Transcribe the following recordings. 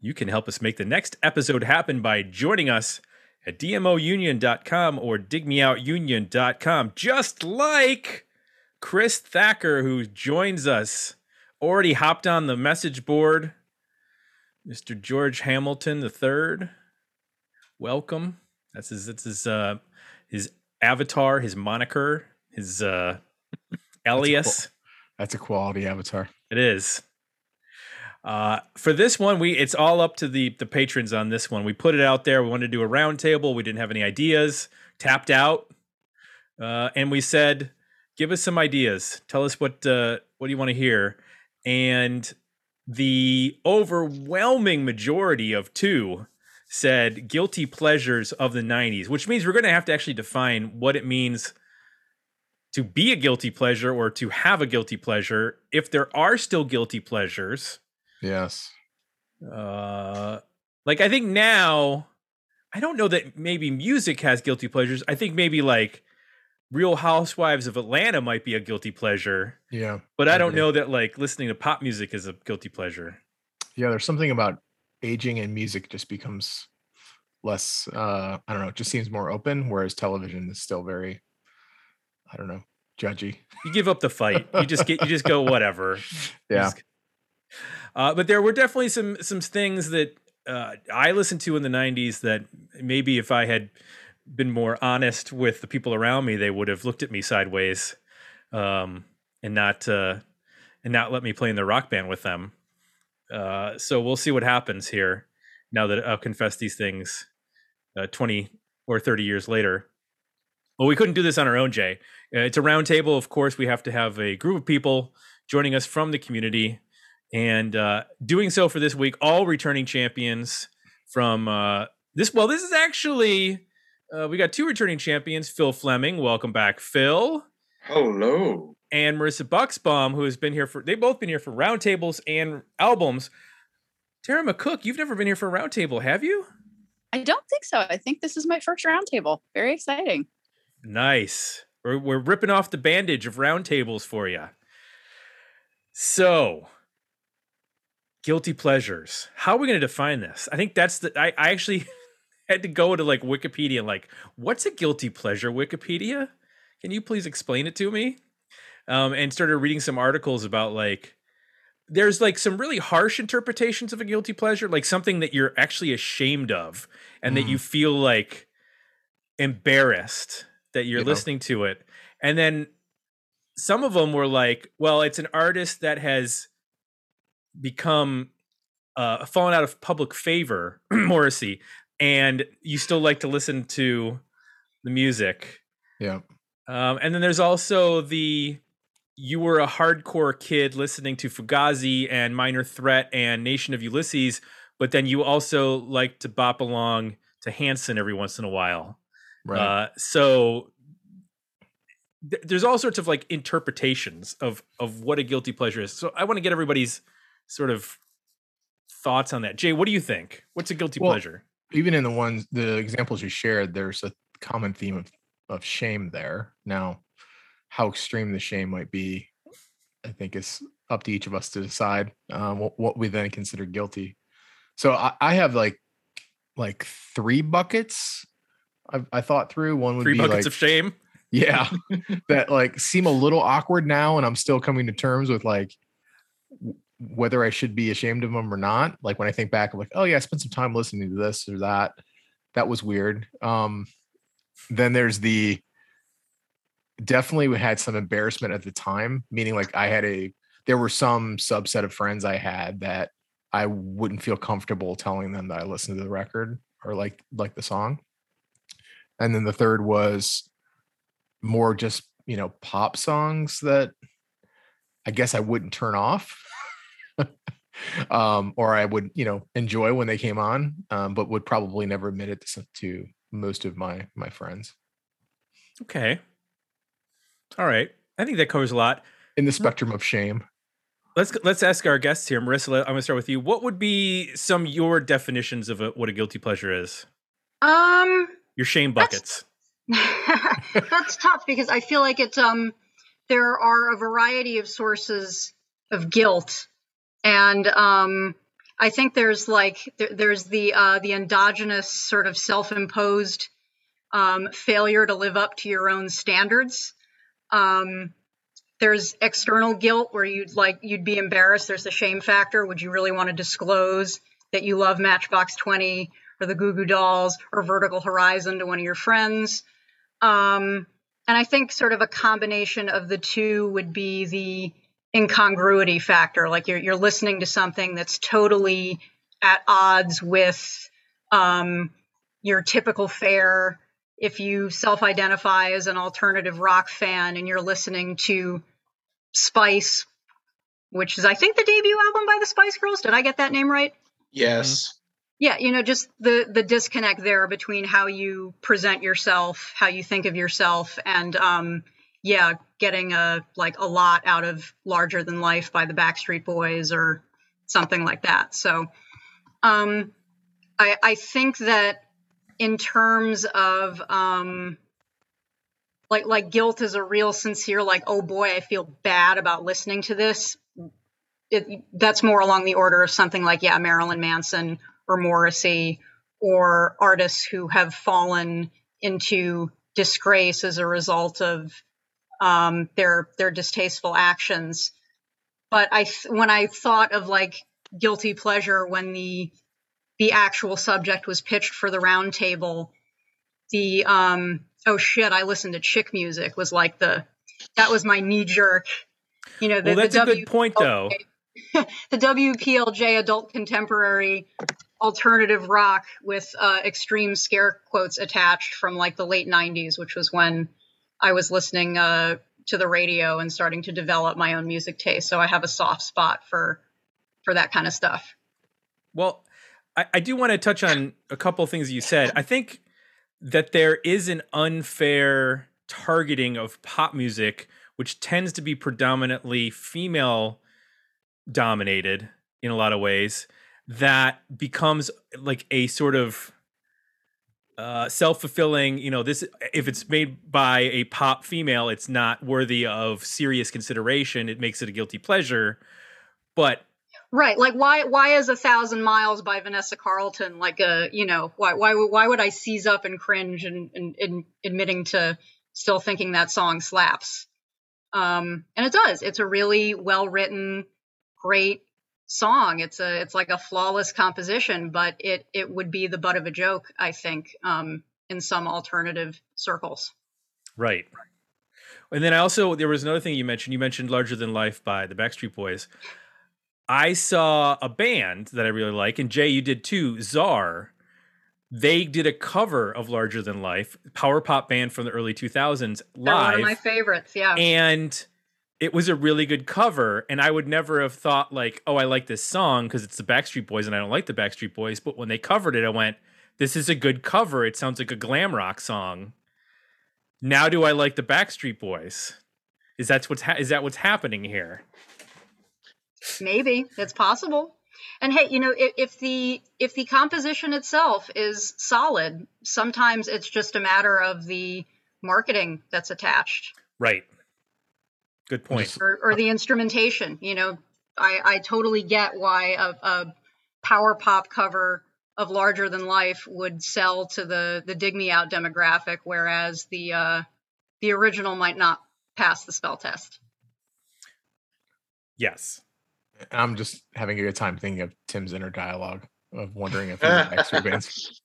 You can help us make the next episode happen by joining us at dmounion.com or digmeoutunion.com, just like Chris Thacker, who joins us, already hopped on the message board. Mr. George Hamilton III, welcome. That's his. That's his. Uh, his avatar, his moniker, his uh, alias. That's a quality avatar. It is. Uh, for this one, we it's all up to the the patrons on this one. We put it out there. We wanted to do a roundtable. We didn't have any ideas. Tapped out, uh, and we said, "Give us some ideas. Tell us what uh, what do you want to hear." And the overwhelming majority of two said guilty pleasures of the 90s, which means we're going to have to actually define what it means to be a guilty pleasure or to have a guilty pleasure. If there are still guilty pleasures, Yes. uh, like I think now, I don't know that maybe music has guilty pleasures. I think maybe like Real Housewives of Atlanta might be a guilty pleasure, Yeah. but I don't know that like listening to pop music is a guilty pleasure. Yeah. There's something about aging and music just becomes less, uh, I don't know, it just seems more open, whereas television is still very, I don't know, judgy. You give up the fight. You just get you just go whatever. Yeah. just- Uh, but there were definitely some some things that uh, I listened to in the '90s that maybe if I had been more honest with the people around me, they would have looked at me sideways, um, and not uh, and not let me play in the rock band with them. Uh, so we'll see what happens here now that I'll confess these things uh, 20 or 30 years later. Well, we couldn't do this on our own, Jay. Uh, it's a roundtable. Of course, we have to have a group of people joining us from the community and uh, doing so for this week, all returning champions from uh, this. Well, this is actually, uh, we got two returning champions Phil Fleming. Welcome back, Phil. Hello. And Marissa Bucksbaum, who has been here for, they've both been here for roundtables and albums. Tara McCook, you've never been here for a roundtable, have you? I don't think so. I think this is my first roundtable. Very exciting. Nice. We're, we're ripping off the bandage of roundtables for you. So, guilty pleasures. How are we going to define this? I think that's the. I, I actually had to go to like Wikipedia, like, what's a guilty pleasure, Wikipedia? Can you please explain it to me? Um, and started reading some articles about like, there's like some really harsh interpretations of a guilty pleasure, like something that you're actually ashamed of and that Mm. you feel like embarrassed that you're Yeah. listening to it. And then some of them were like, well, it's an artist that has become uh, fallen out of public favor, Morrissey, and you still like to listen to the music. Yeah. Um, and then there's also the you were a hardcore kid listening to Fugazi and Minor Threat and Nation of Ulysses, but then you also like to bop along to Hanson every once in a while. Right. Uh, so th- there's all sorts of like interpretations of of what a guilty pleasure is. So I want to get everybody's sort of thoughts on that. Jay, what do you think? What's a guilty Well, pleasure? Even in the ones, the examples you shared, there's a common theme of, of shame there. Now, how extreme the shame might be, I think is up to each of us to decide um, what, what we then consider guilty. So I, I have like like three buckets. I, I thought through. One would Three be buckets like of shame. yeah that like seem a little awkward now and i'm still coming to terms with like whether i should be ashamed of them or not like when i think back i'm like oh yeah i spent some time listening to this or that. That was weird. Um then there's the definitely we had some embarrassment at the time meaning like i had a there were some subset of friends i had that i wouldn't feel comfortable telling them that i listened to the record or like like the song. And then the third was more just you know pop songs that i guess i wouldn't turn off um, or I would, you know, enjoy when they came on, um, but would probably never admit it to, some- to most of my my friends. Okay. All right. I think that covers a lot. In the spectrum of shame, Let's let's ask our guests here, Marissa. I'm going to start with you. What would be some your definitions of a, what a guilty pleasure is? Um, Your shame That's- buckets. that's tough because I feel like it's um there are a variety of sources of guilt, and um I think there's like there, there's the uh, the endogenous sort of self-imposed um, failure to live up to your own standards. Um, there's external guilt where you'd like you'd be embarrassed. There's the shame factor. Would you really want to disclose that you love Matchbox 20 or the Goo Goo Dolls or Vertical Horizon to one of your friends? Um, and I think sort of a combination of the two would be the incongruity factor. Like you're you're listening to something that's totally at odds with um, your typical fare. If you self-identify as an alternative rock fan and you're listening to Spice, which is I think the debut album by the Spice Girls. Did I get that name right? Yes. yeah you know just the the disconnect there between how you present yourself how you think of yourself and um yeah getting a like a lot out of larger than life by the backstreet boys or something like that. So um i i think that in terms of um like like guilt is a real sincere like oh boy i feel bad about listening to this. It, that's more along the order of something like yeah marilyn manson or Morrissey or artists who have fallen into disgrace as a result of um, their their distasteful actions. But I th- when I thought of like guilty pleasure when the the actual subject was pitched for the roundtable, the um, oh shit, I listened to chick music was like the that was my knee jerk. You know, the, well, that's the a good point, though. the WPLJ adult contemporary alternative rock with uh, extreme scare quotes attached from like the late 90s, which was when I was listening uh, to the radio and starting to develop my own music taste. So I have a soft spot for for that kind of stuff. Well, I, I do want to touch on a couple things you said. I think that there is an unfair targeting of pop music, which tends to be predominantly female dominated in a lot of ways, that becomes like a sort of uh, self-fulfilling you know this if it's made by a pop female it's not worthy of serious consideration it makes it a guilty pleasure but Right. Like why why is a thousand miles by Vanessa Carlton like a you know why why would- why would I seize up and cringe and, and, and admitting to still thinking that song slaps? Um, and it does. It's a really well written, great song. It's a it's like a flawless composition, but it it would be the butt of a joke, I think, um, in some alternative circles. Right. And then I also there was another thing you mentioned. You mentioned Larger Than Life by the Backstreet Boys. I saw a band that I really like, and Jay, you did too, Czar. They did a cover of Larger Than Life, power pop band from the early 2000s, They're one of my favorites. Yeah. And it was a really good cover. And I would never have thought, like, oh, I like this song because it's the Backstreet Boys and I don't like the Backstreet Boys. But when they covered it, I went, this is a good cover. It sounds like a glam rock song. Now do I like the Backstreet Boys? Is that what's ha- is that what's happening here? Maybe it's possible. And hey, you know, if, if the if the composition itself is solid, sometimes it's just a matter of the marketing that's attached Right. Good point. Or, or the instrumentation. You know, I, I totally get why a, a power pop cover of Larger Than Life would sell to the the Dig Me Out demographic, whereas the uh, the original might not pass the spell test. Yes. I'm just having a good time thinking of Tim's inner dialogue of wondering if he's Backstreet bands.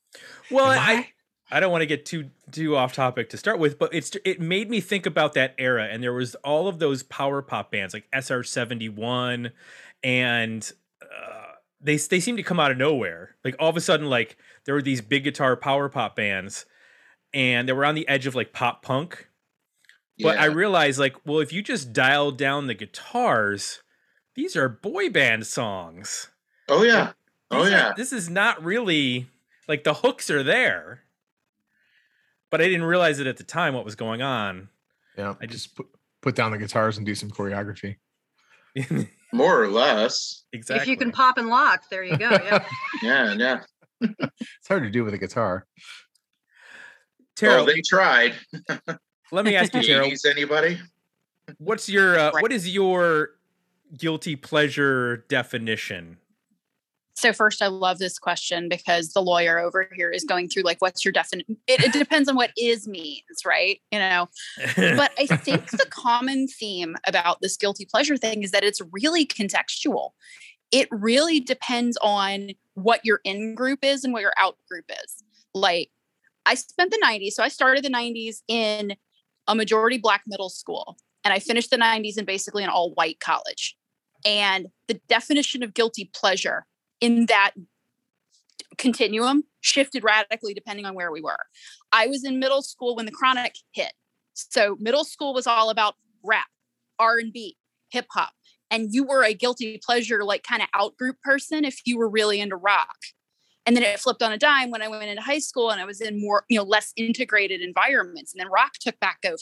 Well, Am I I don't want to get too too off topic to start with, but it's it made me think about that era, and there was all of those power pop bands like SR seventy one, and uh, they they seem to come out of nowhere. Like all of a sudden, like there were these big guitar power pop bands, and they were on the edge of like pop punk. But I realized like, well, if you just dial down the guitars, these are boy band songs. Oh yeah. Oh These are- yeah. this is not really like the hooks are there, but I didn't realize it at the time what was going on. Yeah. I I just put, put down the guitars and do some choreography. More or less. exactly. If you can pop and lock, there you go. Yeah. Yeah, yeah. It's hard to do with a guitar. Tara, Well, they tried. let me ask you, Tara, 80s, anybody? what's your uh, Right. what is your guilty pleasure definition? So first, I love this question because the lawyer over here is going through like, what's your definition? It, it depends on what is means, right? You know, but I think the common theme about this guilty pleasure thing is that it's really contextual. It really depends on what your in group is and what your out group is. Like, I spent the 90s, so I started the 90s in a majority black middle school, and I finished the 90s in basically an all white college. And the definition of guilty pleasure in that continuum shifted radically depending on where we were. I was in middle school when the chronic hit. So middle school was all about rap, R&B, hip hop. And you were a guilty pleasure like kind of out group person if you were really into rock. And then it flipped on a dime when I went into high school and I was in more, you know, less integrated environments and then rock took back over.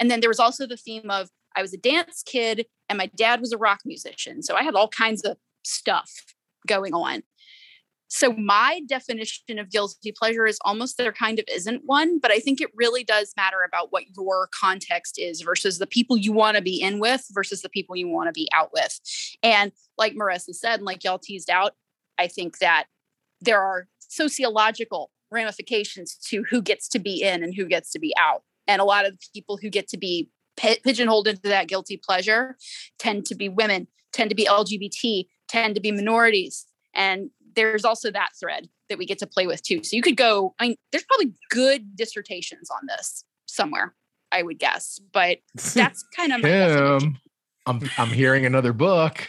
And then there was also the theme of I was a dance kid and my dad was a rock musician. So I had all kinds of stuff going on. So my definition of guilty pleasure is almost there kind of isn't one, but I think it really does matter about what your context is versus the people you want to be in with versus the people you want to be out with. And like Marissa said, and like y'all teased out, I think that there are sociological ramifications to who gets to be in and who gets to be out. And a lot of the people who get to be pigeonholed into that guilty pleasure tend to be women, tend to be LGBT, tend to be minorities. And there's also that thread that we get to play with too. So you could go, I mean, there's probably good dissertations on this somewhere, I would guess. But that's kind of my. Kim, I'm I'm hearing another book.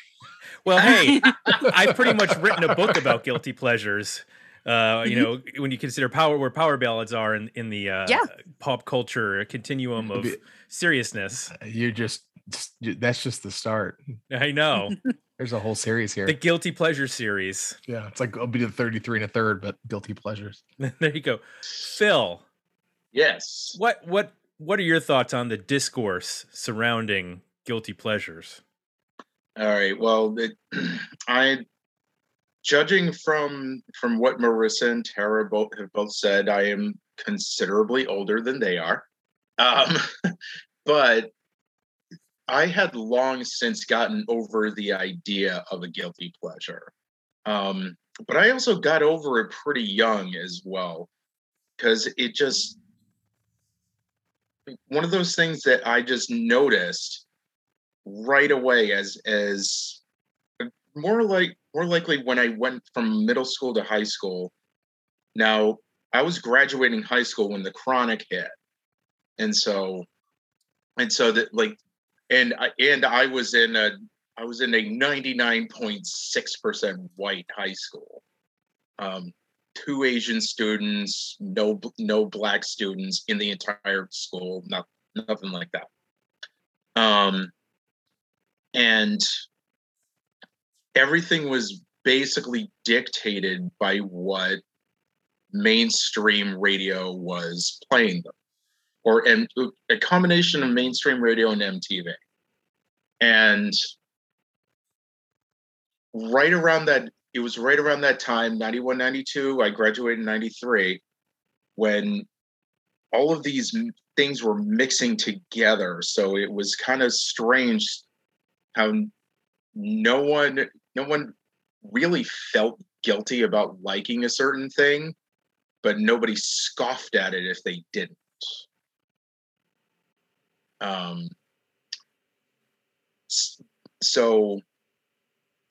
well, hey, I've pretty much written a book about guilty pleasures. Uh, you know, when you consider power where power ballads are in in the uh, Yeah. pop culture continuum of seriousness. You're just, just that's just the start. I know There's a whole series here. the guilty pleasure series. yeah, it's like I'll be the 33 and a third, but guilty pleasures. there you go, Phil. Yes. What what what are your thoughts on the discourse surrounding guilty pleasures? All right. Well, it, I, judging from from what Marissa and Tara both have both said, I am considerably older than they are. Um, but I had long since gotten over the idea of a guilty pleasure. Um, but I also got over it pretty young as well, because it just one of those things that I just noticed right away as as more like more likely when I went from middle school to high school. Now I was graduating high school when the chronic hit, and so and so that like and I and I was in a I was in a ninety nine point six percent white high school. Um, two Asian students, no no black students in the entire school, not nothing like that. Um, and everything was basically dictated by what mainstream radio was playing them or and a combination of mainstream radio and mtv and right around that it was right around that time 91 92 i graduated in 93 when all of these things were mixing together. So it was kind of strange how no one no one really felt guilty about liking a certain thing but nobody scoffed at it if they didn't um so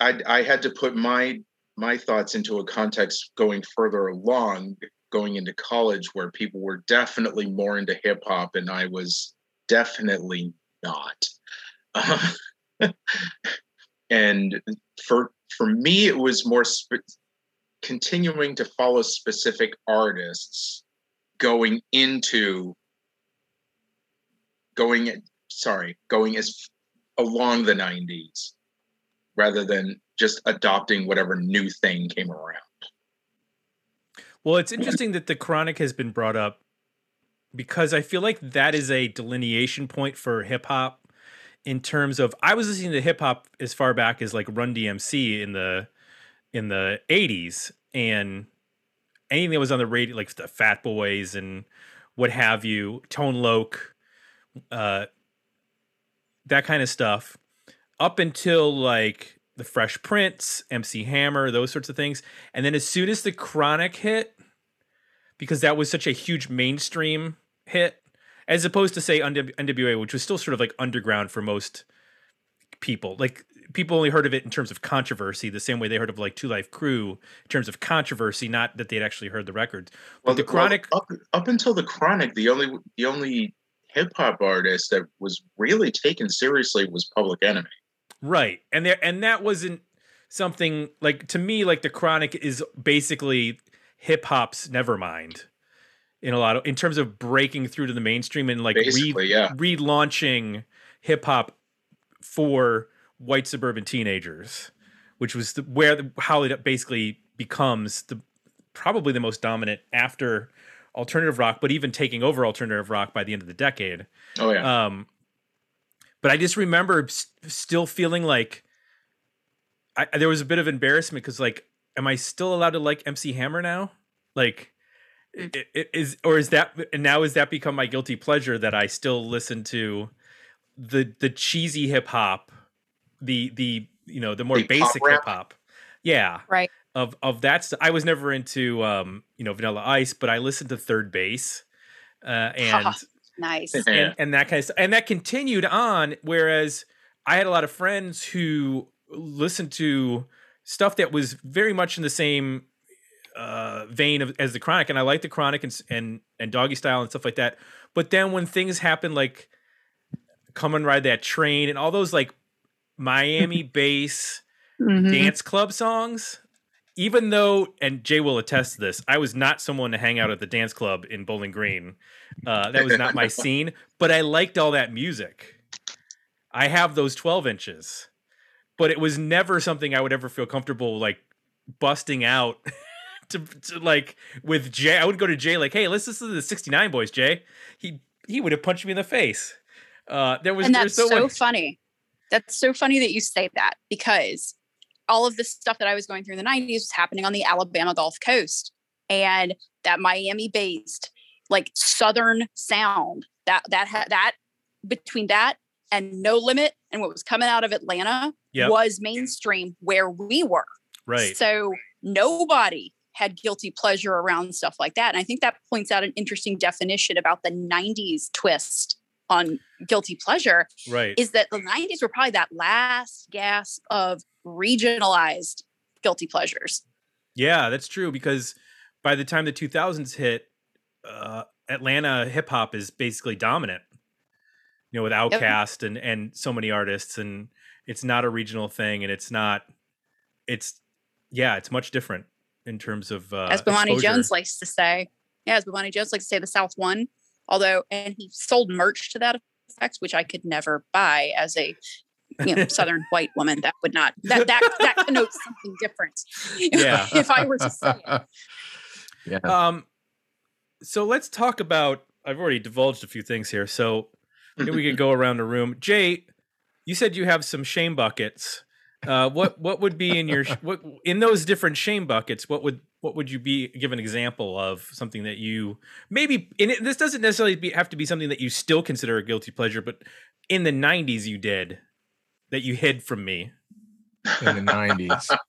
i i had to put my my thoughts into a context going further along going into college where people were definitely more into hip hop and i was definitely not. And for for me it was more continuing to follow specific artists going into going sorry going as along the 90s rather than just adopting whatever new thing came around. Well, it's interesting that the chronic has been brought up because I feel like that is a delineation point for hip hop in terms of I was listening to hip hop as far back as like Run DMC in the in the 80s and anything that was on the radio like the Fat Boys and what have you, Tone Loc, uh that kind of stuff up until like the Fresh Prince, MC Hammer, those sorts of things. And then as soon as the Chronic hit, because that was such a huge mainstream hit, as opposed to say NWA, which was still sort of like underground for most people. Like people only heard of it in terms of controversy, the same way they heard of like Two Live Crew in terms of controversy, not that they'd actually heard the records. But well, the Chronic, well, up, up until the Chronic, the only the only hip hop artist that was really taken seriously was Public Enemy. Right. And there and that wasn't something like to me like the chronic is basically hip hop's nevermind in a lot of in terms of breaking through to the mainstream and like re- yeah. relaunching hip hop for white suburban teenagers, which was the, where the, how it basically becomes the probably the most dominant after alternative rock, but even taking over alternative rock by the end of the decade. Oh yeah. Um, but I just remember st- still feeling like I, there was a bit of embarrassment because like, am I still allowed to like MC Hammer now? Like, it, it is or is that and now is that become my guilty pleasure that I still listen to the the cheesy hip hop, the the you know the more the basic hip hop, yeah, right. Of of that, st- I was never into um you know Vanilla Ice, but I listened to Third Bass, uh, and Nice. and, and that kind of stuff. And that continued on. Whereas I had a lot of friends who listened to stuff that was very much in the same uh, vein of, as the Chronic, and I like the Chronic and, and and Doggy Style and stuff like that. But then when things happen, like Come and Ride That Train and all those like Miami bass mm-hmm. dance club songs, even though, and Jay will attest to this, I was not someone to hang out at the dance club in Bowling Green. Uh, that was not my scene, but I liked all that music. I have those 12 inches, but it was never something I would ever feel comfortable like busting out to, to like with Jay. I would go to Jay like, hey, let's listen to the 69 Boyz, Jay. He he would have punched me in the face. Uh, there was and that's so, so funny. That's so funny that you say that because all of the stuff that I was going through in the 90s was happening on the Alabama Gulf Coast. And that Miami based, like Southern sound, that, that, ha- that, between that and No Limit and what was coming out of Atlanta yep. was mainstream where we were. Right. So nobody had guilty pleasure around stuff like that. And I think that points out an interesting definition about the 90s twist on guilty pleasure right is that the 90s were probably that last gasp of regionalized guilty pleasures yeah that's true because by the time the 2000s hit uh, atlanta hip hop is basically dominant you know with OutKast yep. and and so many artists and it's not a regional thing and it's not it's yeah it's much different in terms of uh, as Bomani Jones likes to say yeah as Bomani Jones likes to say the South won although and he sold merch to that effect which i could never buy as a you know southern white woman that would not that that that connotes something different yeah. if i were to say it. Yeah. Um so let's talk about i've already divulged a few things here so maybe we could go around the room. Jay you said you have some shame buckets. Uh, what what would be in your what in those different shame buckets? What would what would you be give an example of something that you maybe and it, this doesn't necessarily be, have to be something that you still consider a guilty pleasure, but in the '90s you did that you hid from me in the '90s.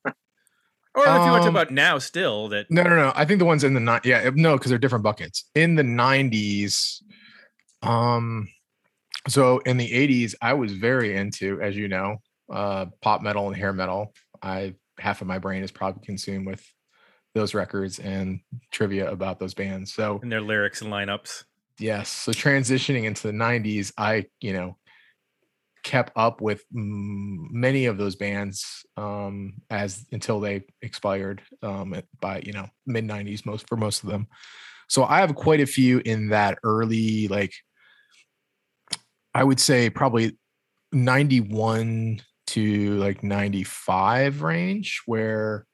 Or if um, you want to talk about now, still that no, no, no. I think the ones in the night, yeah, no, because they're different buckets. In the '90s, um, so in the '80s, I was very into, as you know, uh, pop metal and hair metal. I half of my brain is probably consumed with those records and trivia about those bands. So and their lyrics and lineups. Yes. So transitioning into the 90s, I, you know, kept up with many of those bands um as until they expired um by you know mid 90s most for most of them. So i have quite a few in that early like i would say probably 91 to like 95 range where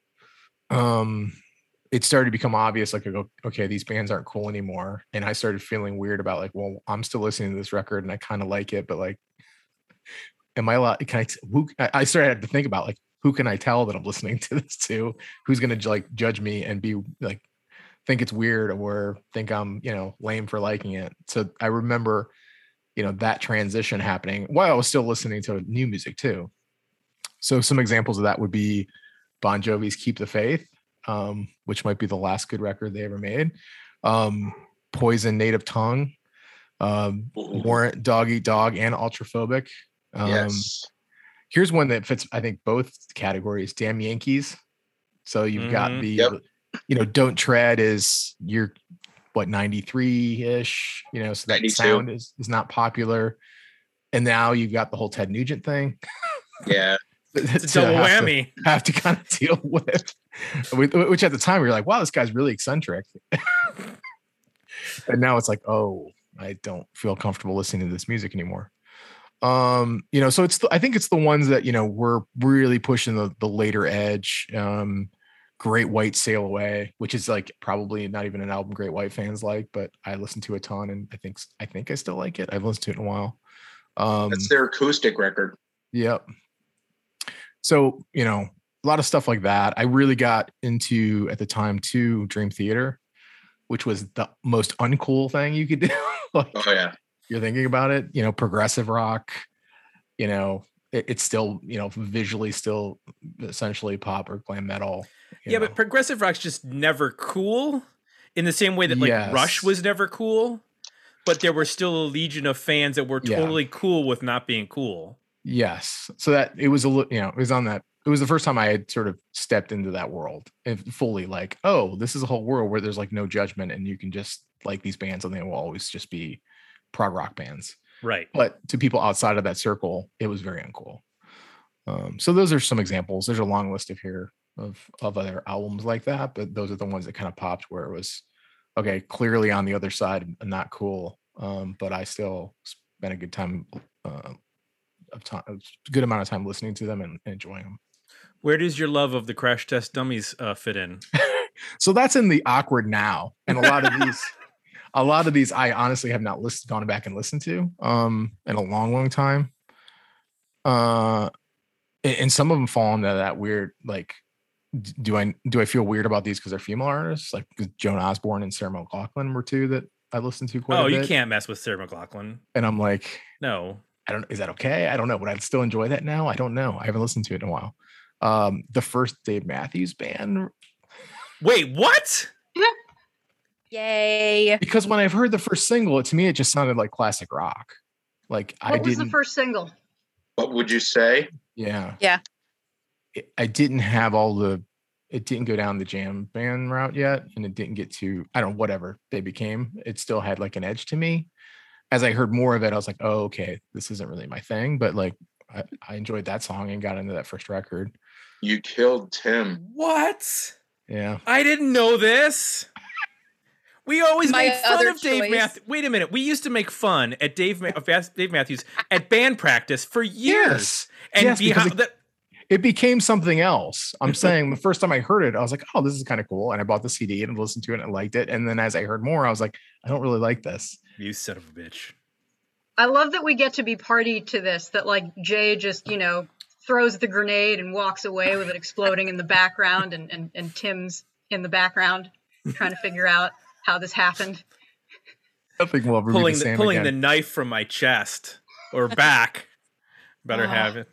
um it started to become obvious like okay these bands aren't cool anymore. And i started feeling weird about like well i'm still listening to this record and i kind of like it but like am i allowed can i t- who I started to think about like who can i tell that i'm listening to this to? Who's gonna like judge me and be like think it's weird or think i'm you know lame for liking it? So i remember you know that transition happening while i was still listening to new music too. So some examples of that would be bon jovi's keep the faith um, which might be the last good record they ever made. Um, poison native tongue um, warrant dog eat dog and ultraphobic um, yes. here's one that fits i think both categories damn yankees so you've got Mhm. the Yep. you know don't tread is you're what 93-ish you know so that 92. sound is, is not popular and now you've got the whole ted nugent thing Yeah. It's a double have to- whammy. have to kind of deal with With- which at the time we were like wow this guy's really eccentric and now it's like oh i don't feel comfortable listening to this music anymore um you know so it's the, i think it's the ones that you know we're really pushing the the later edge um great white sail away which is like probably not even an album great white fans like but i listen to a ton and i think i think i still like it i've listened to it in a while um That's their acoustic record. Yep. So, you know, a lot of stuff like that. I really got into at the time too Dream Theater, which was the most uncool thing you could do. like Oh yeah. You're thinking about it, you know, progressive rock, you know, it, it's still, you know, visually still essentially pop or glam metal. Yeah, know. but progressive rock's just never cool in the same way that like Rush was never cool, but there were still a legion of fans that were Yeah. totally cool with not being cool. Yes. So that it was a little, you know, it was on that. It was the first time I had sort of stepped into that world and fully like, oh, this is a whole world where there's like no judgment and you can just like these bands and they will always just be prog rock bands. Right. But to people outside of that circle, it was very uncool. Um, so those are some examples. There's a long list of here of of other albums like that, but those are the ones that kind of popped where it was okay, clearly on the other side, and not cool. Um, but I still spent a good time uh, of time, a good amount of time listening to them and, and enjoying them. Where does your love of the Crash Test Dummies uh, fit in? So that's in the awkward now, and a lot of these, a lot of these, I honestly have not listened, gone back and listened to, um, in a long, long time. Uh, and, some of them fall into that weird, like, do I do I feel weird about these because they're female artists? Like Joan Osborne and Sarah McLachlan were two that I listened to quite Oh, you can't mess with Sarah McLachlan. and I'm like, No. I don't. Is that okay? I don't know. Would I still enjoy that now? I don't know. I haven't listened to it in a while. Um, the first Dave Matthews Band Wait, what? Yay. because when I've heard the first single, to me it just sounded like classic rock. Like I What was didn't. the first single? What would you say? yeah. Yeah. It- I didn't have all the. It didn't go down the jam band route yet, and it didn't get to I don't know, whatever they became. It still had like an edge to me. As I heard more of it, I was like, oh okay, this isn't really my thing. But like I, I enjoyed that song and got into that first record. You killed Tim. What? Yeah. I didn't know this. We always My made fun other of Dave choice- Matthews. Wait a minute. We used to make fun at Dave Ma- of Dave Matthews at band practice for years. Yes. And Yes, because behind it- that it became something else. I'm saying the first time I heard it, I was like, oh, this is kind of cool. And I bought the CD and listened to it and I liked it. And then as I heard more, I was like, I don't really like this. you son of a bitch. I love that we get to be party to this. That like Jay just you know throws the grenade and walks away with it exploding in the background, and and, and Tim's in the background trying to figure out how this happened. I think we'll Pulling the the, same pulling the knife from my chest or back. Better Ah. have it.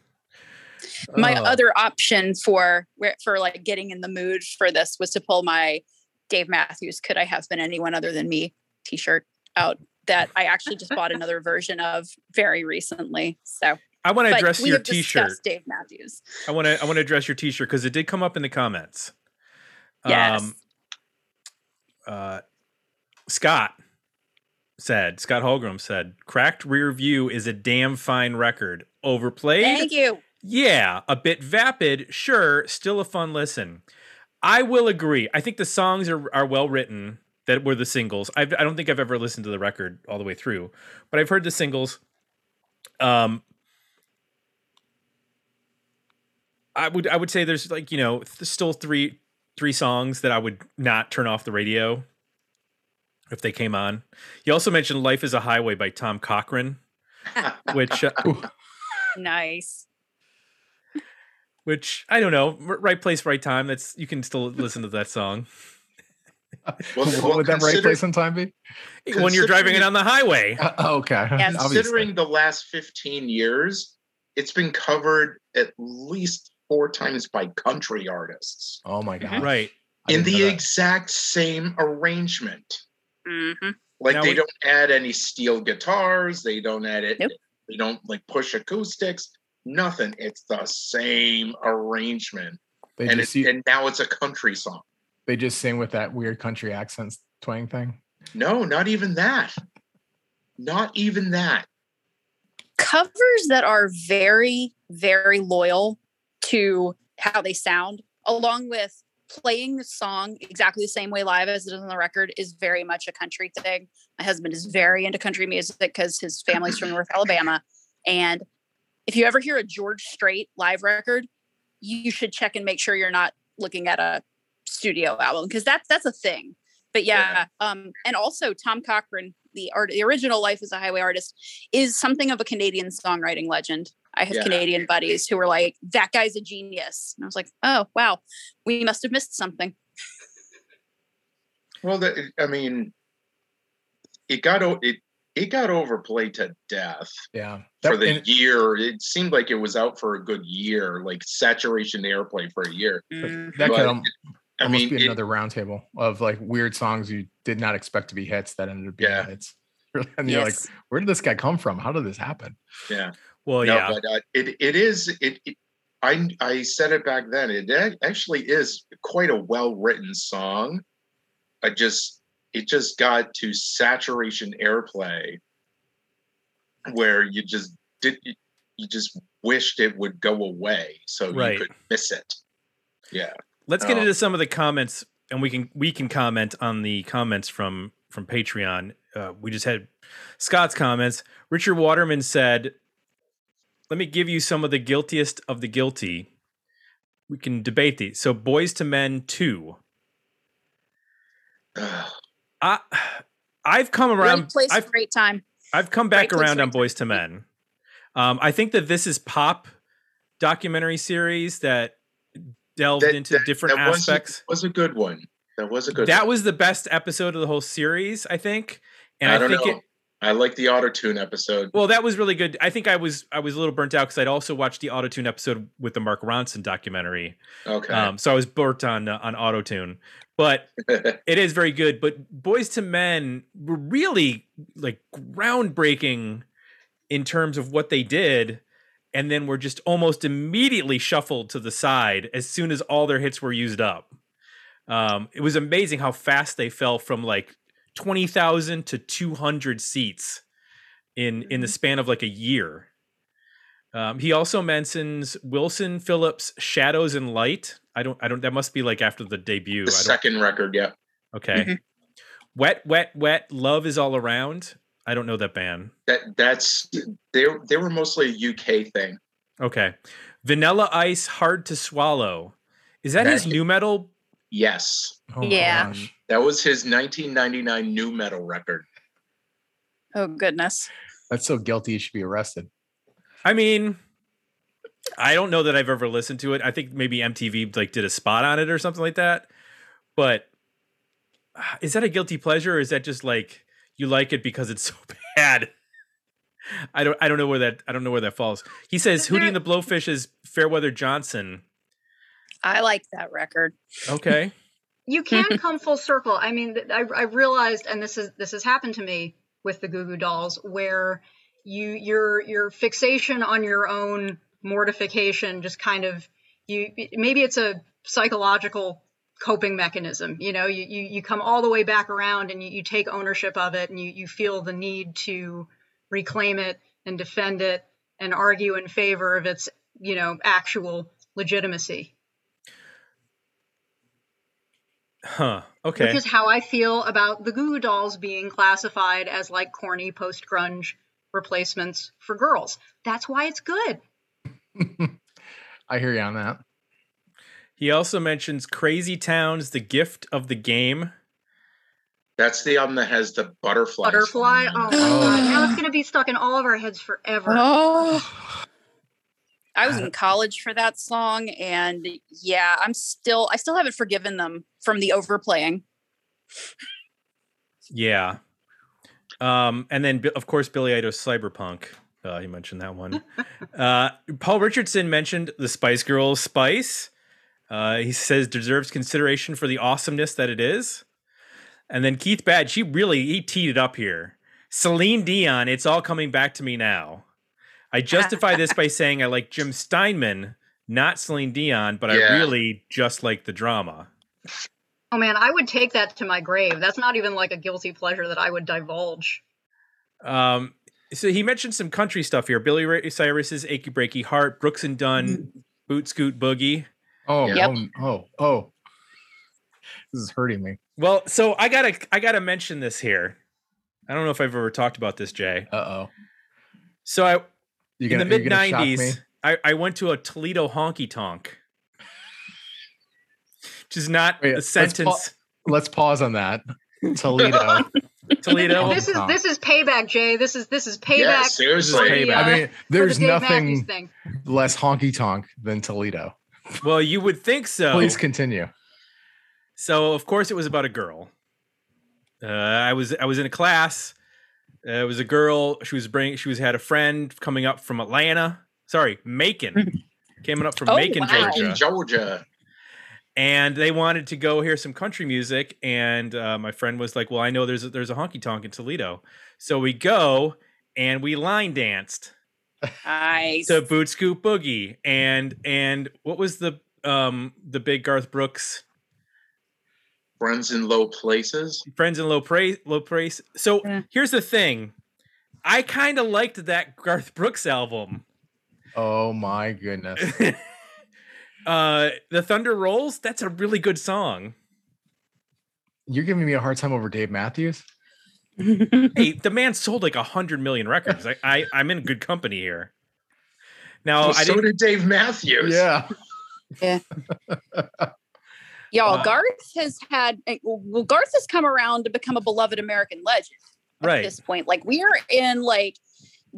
My Oh. other option for for like getting in the mood for this was to pull my Dave Matthews "Could I Have Been Anyone Other Than Me" T-shirt out that I actually just bought another version of very recently. So, I want to address your T-shirt. Dave Matthews. I want to I want to address your T-shirt because it did come up in the comments. Yes. Um, uh, Scott said, Scott Holgram said, "Cracked Rear View is a damn fine record. Overplayed, Thank you. yeah, a bit vapid, sure, still a fun listen. I will agree. I think the songs are are well written. That were the singles. I've, I don't think I've ever listened to the record all the way through, but I've heard the singles. Um, I would I would say there's like you know th- still three three songs that I would not turn off the radio if they came on. You also mentioned "Life Is a Highway" by Tom Cochrane, which uh, Nice. which I don't know, right place, right time. That's you can still listen to that song Well, what well, would that right place and time be? when you're driving it on the highway. Uh, okay. Yes. Obviously. Considering the last 15 years, it's been covered at least four times by country artists Oh my god. Right. I in the exact same arrangement. Hmm Like Now they we- don't add any steel guitars, they don't add it, Nope. they don't like push acoustics, nothing. It's the same arrangement. They and just it, u- and now it's a country song. they just sing with that weird country accents twang thing. No, not even that. Not even that. Covers that are very, very loyal to how they sound, along with playing the song exactly the same way live as it is on the record, is very much a country thing. My husband is very into country music because his family's from North Alabama. And if you ever hear a George Strait live record, you should check and make sure you're not looking at a studio album because that's that's a thing. But yeah, um, and also Tom Cochrane, the art, the original Life as a Highway artist, is something of a Canadian songwriting legend. I have Yeah. Canadian buddies who were like, "That guy's a genius," and I was like, "Oh wow, we must have missed something." Well, that, I mean, it got o- it it got overplayed to death Yeah. for the and year. It seemed like it was out for a good year, like saturation airplay for a year. Mm. that could but al- I almost mean, be another roundtable of like weird songs you did not expect to be hits that ended up being Yeah. hits. And you're like, where did this guy come from? How did this happen? yeah, Well, no, yeah. but uh, it it is it, it. I I said it back then. It actually is quite a well written song. I just it just got to saturation airplay where you just did you, just wished it would go away so Right. you could miss it. Yeah. Let's get Oh. into some of the comments, and we can we can comment on the comments from from Patreon. Uh, we just had Scott's comments. Richard Waterman said, "Let me give you some of the guiltiest of the guilty. We can debate these. So, Boyz II Men two. I I've come around. Great place, I've great time. I've come back Great place, around on Boyz II Men. Um, I think that this is pop documentary series that delved That- into that- different that was a- aspects. was a good one. That was a good that one. was the best episode of the whole series, I think. And I I, think know. it I like the auto tune episode. well, that was really good. I think I was I was a little burnt out because I'd also watched the autotune episode with the Mark Ronson documentary. Okay. Um, so I was burnt on uh, on autotune. But it is very good. But Boyz II Men were really like groundbreaking in terms of what they did, and then were just almost immediately shuffled to the side as soon as all their hits were used up. Um, it was amazing how fast they fell from like twenty thousand to two hundred seats in in the span of like a year. Um, he also mentions Wilson Phillips' "Shadows and Light." I don't, I don't. That must be like after the debut. the I don't, second record, yeah. okay. Mhm. Wet, wet, wet. Love is all around. I don't know that band. That that's they they were mostly a UK thing. Okay. Vanilla Ice, hard to swallow. Is that his new metal? Yes. Oh Yeah. gosh. That was his 1999 new metal record. Oh goodness. That's so guilty. You should be arrested. I mean, I don't know that I've ever listened to it. I think maybe MTV like did a spot on it or something like that. But uh, is that a guilty pleasure or is that just like you like it because it's so bad? I don't I don't know where that I don't know where that falls. He says Hootie and the Blowfish is Fairweather Johnson. I like that record. Okay. you can come full circle. I mean, I, I realized, and this is this has happened to me with the Goo Goo Dolls, where you your your fixation on your own mortification just kind of you maybe it's a psychological coping mechanism. You know, you you, you come all the way back around and you, you take ownership of it, and you you feel the need to reclaim it and defend it and argue in favor of its you know actual legitimacy. Huh. Okay. Which is how I feel about the Goo Goo Dolls being classified as like corny post grunge replacements for girls. That's why it's good. I hear you on that. He also mentions Crazy Towns, The Gift of the Game. That's the album that has the butterfly. Butterfly. Oh my Oh. god. Now it's gonna be stuck in all of our heads forever. Oh, I was in college for that song, and yeah, I'm still, I still haven't forgiven them from the overplaying. Yeah. Um, and then, of course, Billy Idol's Cyberpunk. Uh, he mentioned that one. uh, Paul Richardson mentioned the Spice Girls Spice. Uh, he says deserves consideration for the awesomeness that it is. And then Keith Bad, she really he teed it up here. Celine Dion, it's all coming back to me now. I justify this by saying I like Jim Steinman, not Celine Dion, but I really just like the drama. Oh man, I would take that to my grave. That's not even like a guilty pleasure that I would divulge. Um, so he mentioned some country stuff here. Billy Ray Cyrus's "Achy Breaky Heart," Brooks and Dunn, "Boot Scoot Boogie." Oh, Yep. oh, oh, oh. This is hurting me. Well, so I gotta I gotta mention this here. I don't know if I've ever talked about this, Jay. Uh oh. So I You in the gonna- you mid gonna shock me? '90s, I, I went to a Toledo honky tonk, which is not Wait, a let's sentence. Let's pause on that. Toledo. Toledo. This is Tom. this is payback, Jay. This is this is payback. Yeah, seriously. the, payback. uh, I mean, there's the nothing less honky tonk than Toledo. well, you would think so. Please continue. So of course it was about a girl. Uh, I was I was in a class. Uh, it was a girl. She was bringing. She was had a friend coming up from Atlanta. Sorry, Macon. Coming up from Oh, Macon, wow. Georgia, In Georgia. and they wanted to go hear some country music. And uh, my friend was like, "Well, I know there's a, there's a honky tonk in Toledo." So we go and we line danced Nice. to Boot Scoot Boogie and and what was the um the big Garth Brooks Friends in low places. friends in low praise low praise so Yeah. here's the thing i kind of liked that garth brooks album Oh my goodness. uh the thunder rolls that's a really good song You're giving me a hard time over Dave Matthews? hey the man sold like a hundred million records I, I i'm in good company here now Well, i so did Dave Matthews. Yeah. Yeah. Y'all, Uh, Garth has had eh, well, Garth has come around to become a beloved American legend at right this point. Like we are in like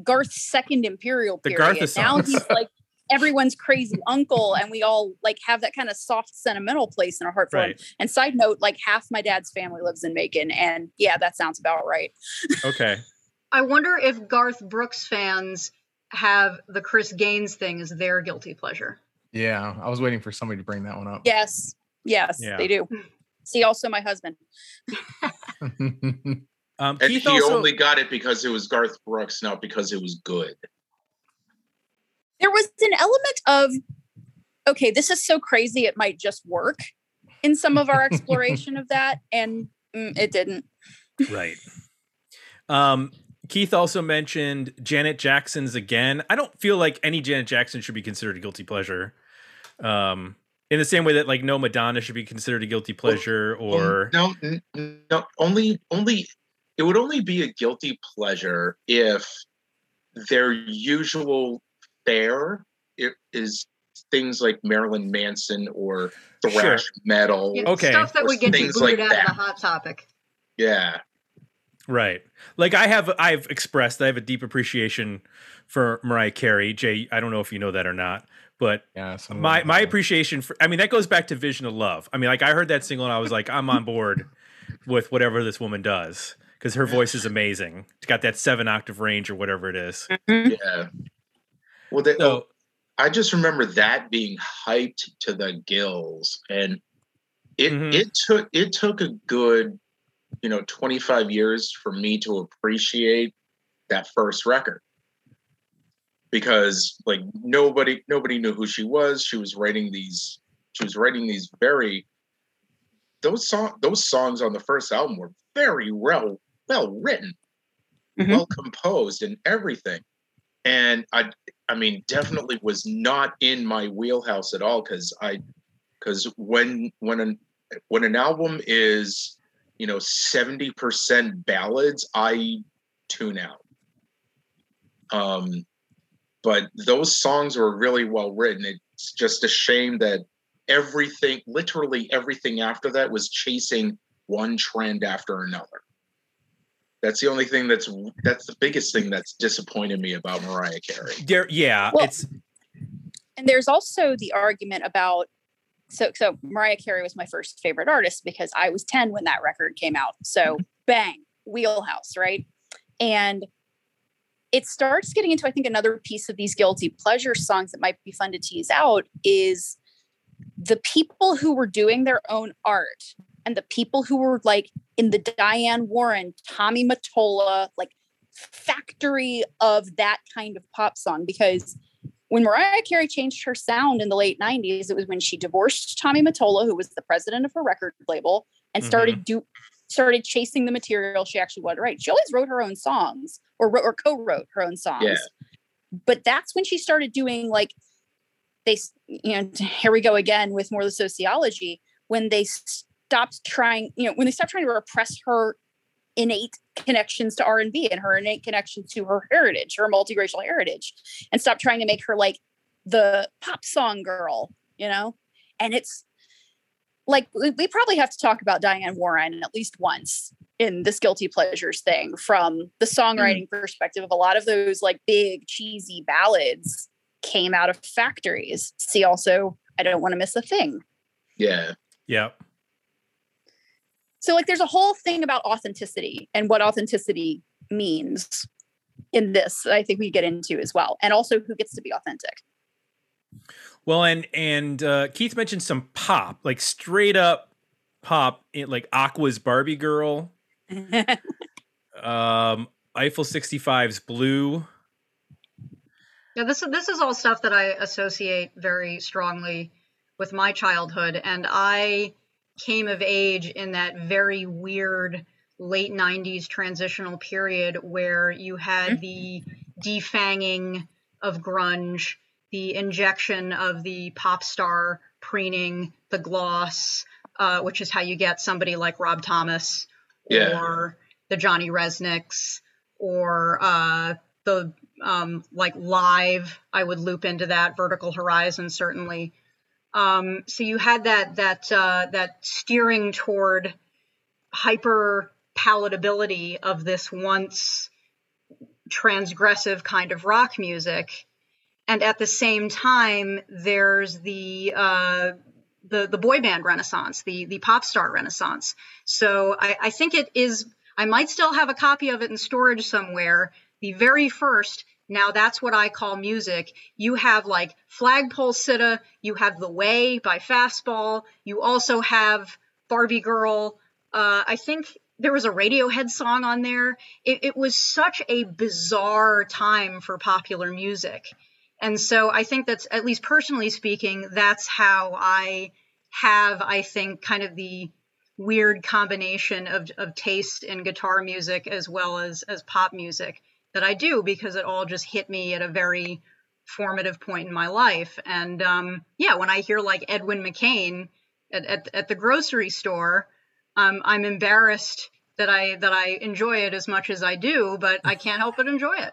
Garth's second imperial The period. Garthasons. now he's like everyone's crazy uncle, and we all like have that kind of soft, sentimental place in our heart for him. And side note, like half my dad's family lives in Macon, and yeah, that sounds about right. okay I wonder if Garth Brooks fans have the Chris Gaines thing as their guilty pleasure. Yeah. I was waiting for somebody to bring that one up. Yes, yes, Yeah. they do. See, also my husband. um And keith he also only got it because it was Garth Brooks, not because it was good. there was an element of okay this is so crazy it might just work in some of our exploration of that and mm, it didn't right um keith also mentioned janet jackson's again i don't feel like any janet jackson should be considered a guilty pleasure um in the same way that like no madonna should be considered a guilty pleasure um, or no, n- no, only, only, it would only be a guilty pleasure if their usual fare i- is things like Marilyn Manson or thrash Sure. metal. Yeah, Okay. Stuff that would get you things booted like out that. of the hot topic. Yeah. Right. Like I have I've expressed I have a deep appreciation for Mariah Carey. Jay, I don't know if you know that or not, but yeah. my them my appreciation for I mean that goes back to Vision of Love. I mean like I heard that single and I was like I'm on board with whatever this woman does cuz her voice is amazing. It's got that 7 octave range or whatever it is. Yeah. Well, they, So I just remember that being hyped to the gills, and it Mhm. it took it took a good, you know, twenty five years for me to appreciate that first record because like nobody nobody knew who she was. She was writing these she was writing these very those song those songs on the first album were very well well written, Mhm. well composed, and everything. And I I mean, definitely was not in my wheelhouse at all because I because when when an when an album is you know seventy percent ballads, I tune out. Um, but those songs were really well written. It's just a shame that everything, literally everything after that, was chasing one trend after another. That's the only thing that's that's the biggest thing that's disappointed me about Mariah Carey. There, yeah, Well, it's and there's also the argument about so so Mariah Carey was my first favorite artist because I was 10 when that record came out. So bang, wheelhouse, right? And it starts getting into I think another piece of these guilty pleasure songs that might be fun to tease out is the people who were doing their own art and the people who were like in the Diane Warren, Tommy Mottola, like factory of that kind of pop song. Because when Mariah Carey changed her sound in the late 90s, it was when she divorced Tommy Mottola, who was the president of her record label, and started mm-hmm. do started chasing the material she actually wanted to write. She always wrote her own songs or wrote, or co-wrote her own songs. Yeah. But that's when she started doing like they you know here we go again with more of the sociology when they stopped trying you know when they stopped trying to repress her innate connections to R&B and her innate connection to her heritage, her multiracial heritage, and stop trying to make her like the pop song girl, you know? And it's like we, we probably have to talk about Diane Warren at least once in this guilty pleasures thing from the mm-hmm. songwriting perspective of a lot of those like big cheesy ballads came out of factories. See also I don't want to miss a thing. Yeah. yeah. So like there's a whole thing about authenticity and what authenticity means in this that I think we get into as well. And also who gets to be authentic. Well, and and uh, Keith mentioned some pop, like straight up pop, like Aqua's Barbie Girl, um, Eiffel 65's Blue. Yeah, this this is all stuff that I associate very strongly with my childhood, and I came of age in that very weird late '90s transitional period where you had the defanging of grunge, the injection of the pop star preening, the gloss, uh, which is how you get somebody like Rob Thomas Yeah. or the Johnny Rzezniks or uh, the um, like live. I would loop into that Vertical Horizon certainly. Um, so you had that that uh, that steering toward hyper palatability of this once transgressive kind of rock music, and at the same time, there's the uh, the the boy band renaissance, the the pop star renaissance. So I, I think it is. I might still have a copy of it in storage somewhere. The very first. Now that's what I call music. You have like Flagpole Sitta, you have The Way by Fastball, you also have Barbie Girl. Uh, I think there was a Radiohead song on there. It, it was such a bizarre time for popular music. And so I think that's, at least personally speaking, that's how I have, I think, kind of the weird combination of, of taste in guitar music as well as, as pop music that I do because it all just hit me at a very formative point in my life. And um, yeah, when I hear like Edwin McCain at, at, at the grocery store, um, I'm embarrassed that I that I enjoy it as much as I do, but I can't help but enjoy it.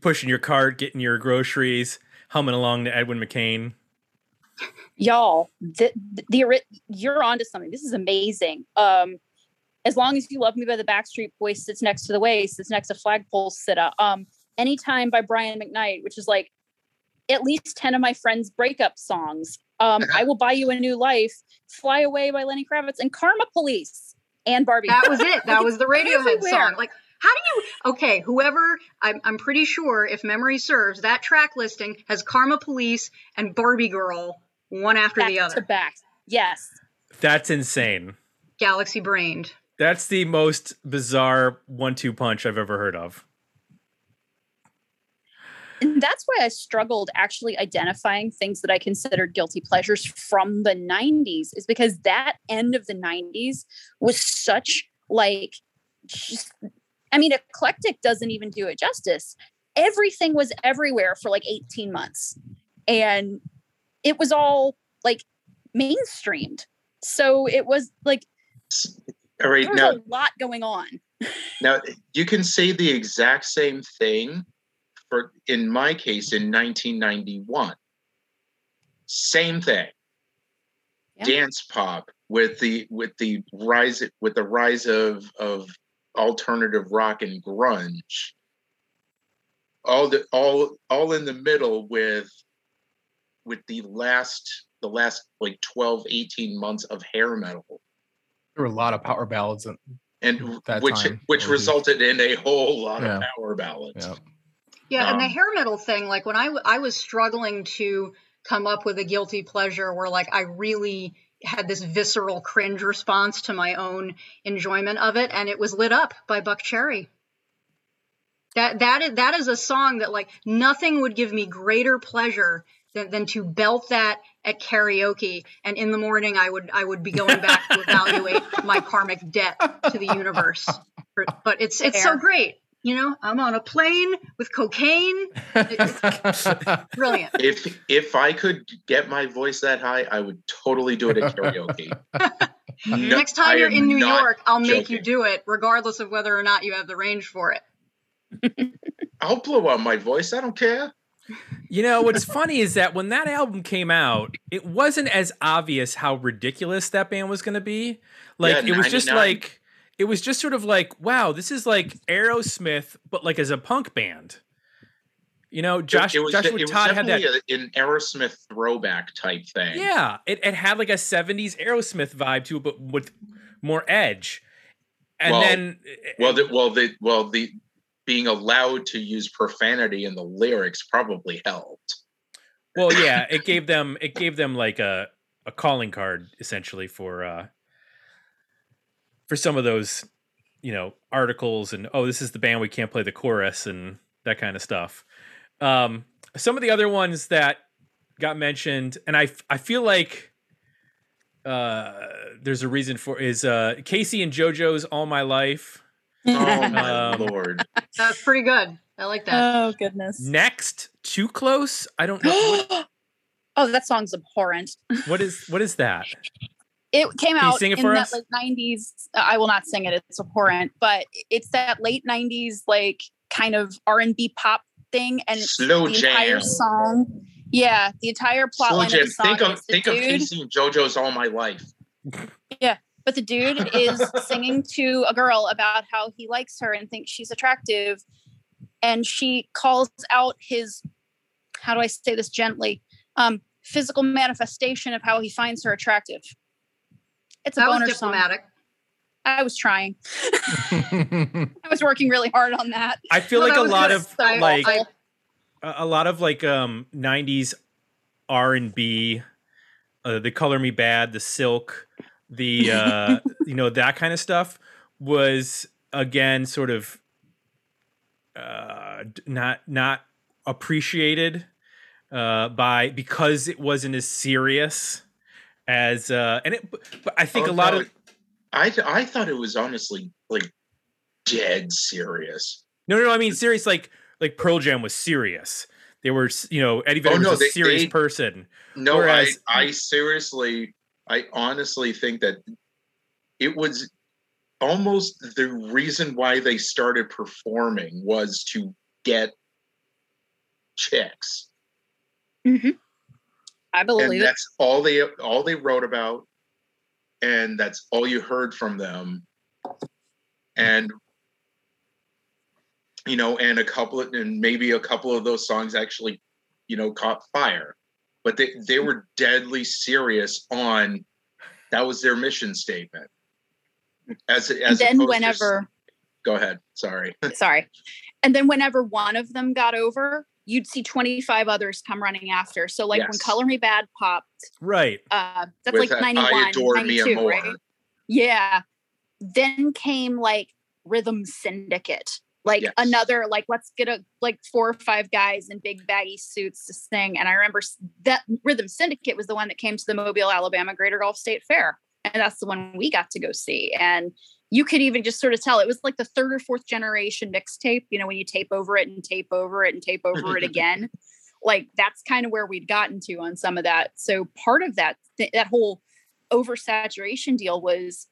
Pushing your cart, getting your groceries, humming along to Edwin McCain. Y'all, the, the, the you're onto something. This is amazing. Um, as long as you love me by the Backstreet Boys sits next to the way, sits next to Flagpole Sitta. Um, anytime by Brian McKnight, which is like at least 10 of my friends' breakup songs. Um, I will buy you a new life, Fly Away by Lenny Kravitz, and Karma Police and Barbie. That was it. That was the Radiohead everywhere. song. Like, how do you? Okay, whoever I'm, I'm pretty sure, if memory serves, that track listing has Karma Police and Barbie Girl one after back the to other. back. Yes. That's insane. Galaxy brained. That's the most bizarre one-two punch I've ever heard of. And that's why I struggled actually identifying things that I considered guilty pleasures from the 90s, is because that end of the 90s was such like just, I mean, eclectic doesn't even do it justice. Everything was everywhere for like 18 months. And it was all like mainstreamed. So it was like All right. there was Now, a lot going on. now you can say the exact same thing for, in my case, in 1991. same thing. Yeah. Dance pop with the with the rise with the rise of of alternative rock and grunge. All the all all in the middle with with the last the last like 12 18 months of hair metal There were a lot of power ballads. And, and That which time, which or the- resulted in a whole lot Yeah. of power ballads. yeah. Yeah, and the Um, hair metal thing, like when I w- I was struggling to come up with a guilty pleasure where like I really had this visceral cringe response to my own enjoyment of it, and it was lit up by Buckcherry. That that is that is a song that like nothing would give me greater pleasure than, than to belt that at karaoke, and in the morning I would I would be going back to evaluate my karmic debt to the universe. But it's it's so great. You know, I'm on a plane with cocaine. Brilliant. If if I could get my voice that high, I would totally do it at karaoke. No, Next time I you're in New York, I'll make you do it, regardless of whether or not you have the range for it. I'll blow out my voice. I don't care. You know, what's funny is that when that album came out, it wasn't as obvious how ridiculous that band was going to be. Like, Yeah, it was just like, it was just sort of like, wow, this is like Aerosmith, but like as a punk band. You know, Josh, it was, Joshua it Todd had that. a, an Aerosmith throwback type thing. Yeah, it, it had like a 70s Aerosmith vibe to it, but with more edge. And Well- then, Well, the, well, the well the being allowed to use profanity in the lyrics probably helped. well, yeah, it gave them, it gave them like a, a calling card essentially for, uh, for some of those, you know, articles and, oh, this is the band, we can't play the chorus and that kind of stuff. Um, some of the other ones that got mentioned, and I, I feel like, uh, there's a reason for is uh K-Ci and JoJo's All My Life. Oh my Um, lord! That's pretty good. I like that. oh goodness. Next, Too Close. I don't know what, oh, that song's abhorrent. what is what is that. It came out it in for that us? late '90s. uh, I will not sing it; it's abhorrent. But it's that late '90s, like kind of R&B pop thing, and Slow the entire jam. song. Yeah, the entire plot Slow line jam. of the song Think of is think of dude, K-Ci and JoJo's All My Life. Yeah, but the dude is singing to a girl about how he likes her and thinks she's attractive, and she calls out his, how do I say this gently, um, physical manifestation of how he finds her attractive. It's a that was boner song. I was trying. I was working really hard on that. I feel No, like a lot of I- like I- a a lot of like um 90s R&B uh, the Color Me Badd, the Silk, the uh you know that kind of stuff was again sort of uh not not appreciated uh by because it wasn't as serious as uh and it but but I think Oh, a lot no, of I th- I thought it was honestly like dead serious. No, no, no. I mean, serious. Like, like Pearl Jam was serious. They were, you know, Eddie Vedder Oh, no, was a they- serious they- person. No, Whereas- I I seriously, I honestly think that it was almost the reason why they started performing was to get chicks, I and believe it. that's all they all they wrote about, and that's all you heard from them, and you know, and a couple of, and maybe a couple of those songs actually, you know, caught fire, but they they were deadly serious on that was their mission statement. As And as then opposed to- whenever, go ahead, sorry. sorry, and then whenever one of them got over, you'd see 25 others come running after. So like when Color Me Badd popped, Right. uh, that's With like that, 91, I adore 92, Mi Amor. right? Yeah. Then came like Rhythm Syndicate. Like Yes. another, like let's get a like four or five guys in big baggy suits to sing. And I remember that Rhythm Syndicate was the one that came to the Mobile, Alabama Greater Gulf State Fair. And that's the one we got to go see. And you could even just sort of tell it was like the third or fourth generation mixtape, you know, when you tape over it and tape over it and tape over it again. Like that's kind of where we'd gotten to on some of that. So part of that, th- that whole oversaturation deal was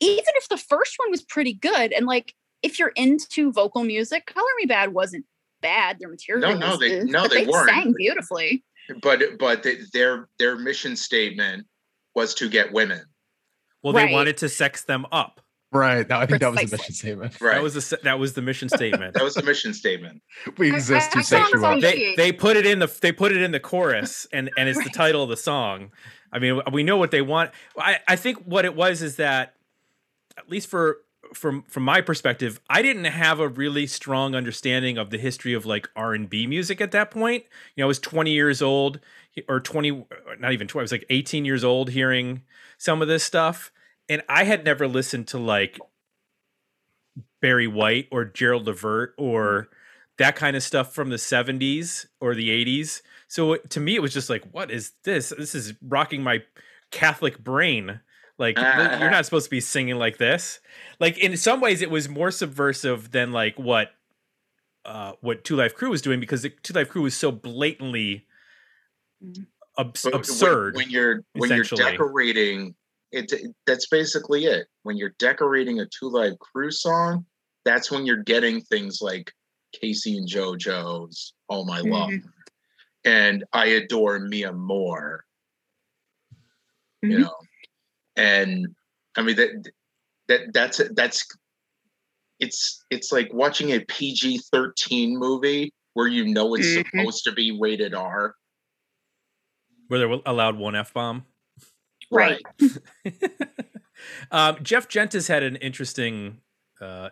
even if the first one was pretty good and like if you're into vocal music color me badd wasn't bad their material no, was they- good, no, but they weren't. sang beautifully but but th- their their mission statement was to get women. Well, Right. they wanted to sex them up. Right. Now I think that was the mission statement. Right. That was the that was the mission statement. that was the mission statement. We exist to I saw sexual. they they put it in the they put it in the chorus and and it's the title of the song. I mean, we know what they want. I I think what it was is that at least for from from my perspective, I didn't have a really strong understanding of the history of like R and B music at that point. You know, I was 20 years old or 20 not even 20, I was like 18 years old hearing some of this stuff and I had never listened to like Barry White or Gerald Levert or that kind of stuff from the 70s or the 80s. So to me, it was just like, what is this? This is rocking my Catholic brain. Like, Ah. you're not supposed to be singing like this. Like, in some ways, it was more subversive than like what uh, what Two Live Crew was doing because the Two Live Crew was so blatantly Mhm. abs- But when- absurd. when, you're when you're decorating it. That's basically it. When you're decorating a Two Live Crew song, that's when you're getting things like K-Ci and JoJo's "All My Love" Mhm. and "I Adore Mi Amor." You Mhm. know, and I mean that that that's that's it's it's like watching a PG thirteen movie where you know it's Mhm. supposed to be rated R. where they allowed one F bomb. Right. um, Jeff Gentis had an interesting uh,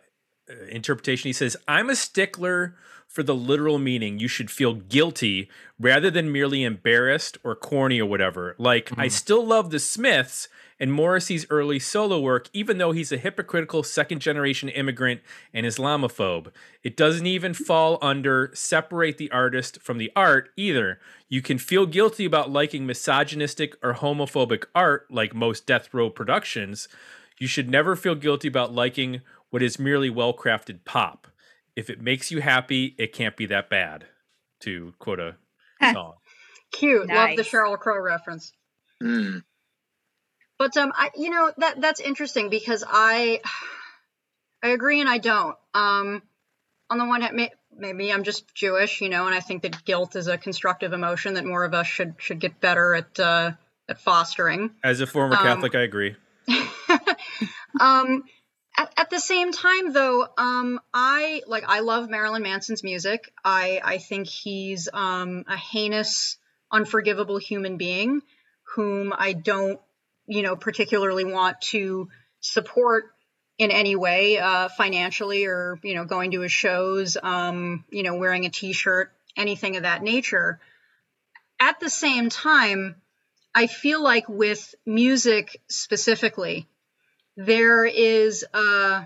uh, interpretation. He says, I'm a stickler for the literal meaning. You should feel guilty rather than merely embarrassed or corny or whatever. Like, I Mhm. still love the Smiths and Morrissey's early solo work, even though he's a hypocritical second generation immigrant and Islamophobe. It doesn't even fall under separate the artist from the art either. You can feel guilty about liking misogynistic or homophobic art, like most death row productions. You should never feel guilty about liking what is merely well crafted pop. If it makes you happy, it can't be that bad. To quote a song. Cute. Love the Nice. Sheryl Crow reference. Hmm. But um, I you know that that's interesting because I I agree and I don't. Um, on the one hand, may, maybe I'm just Jewish, you know, and I think that guilt is a constructive emotion that more of us should should get better at uh, at fostering. As a former Um, Catholic, I agree. um, at, at the same time, though, um, I like I love Marilyn Manson's music. I I think he's um, a heinous, unforgivable human being whom I don't, you know, particularly want to support in any way, uh, financially or you know, going to his shows, um, you know, wearing a T-shirt, anything of that nature. At the same time, I feel like with music specifically, there is uh,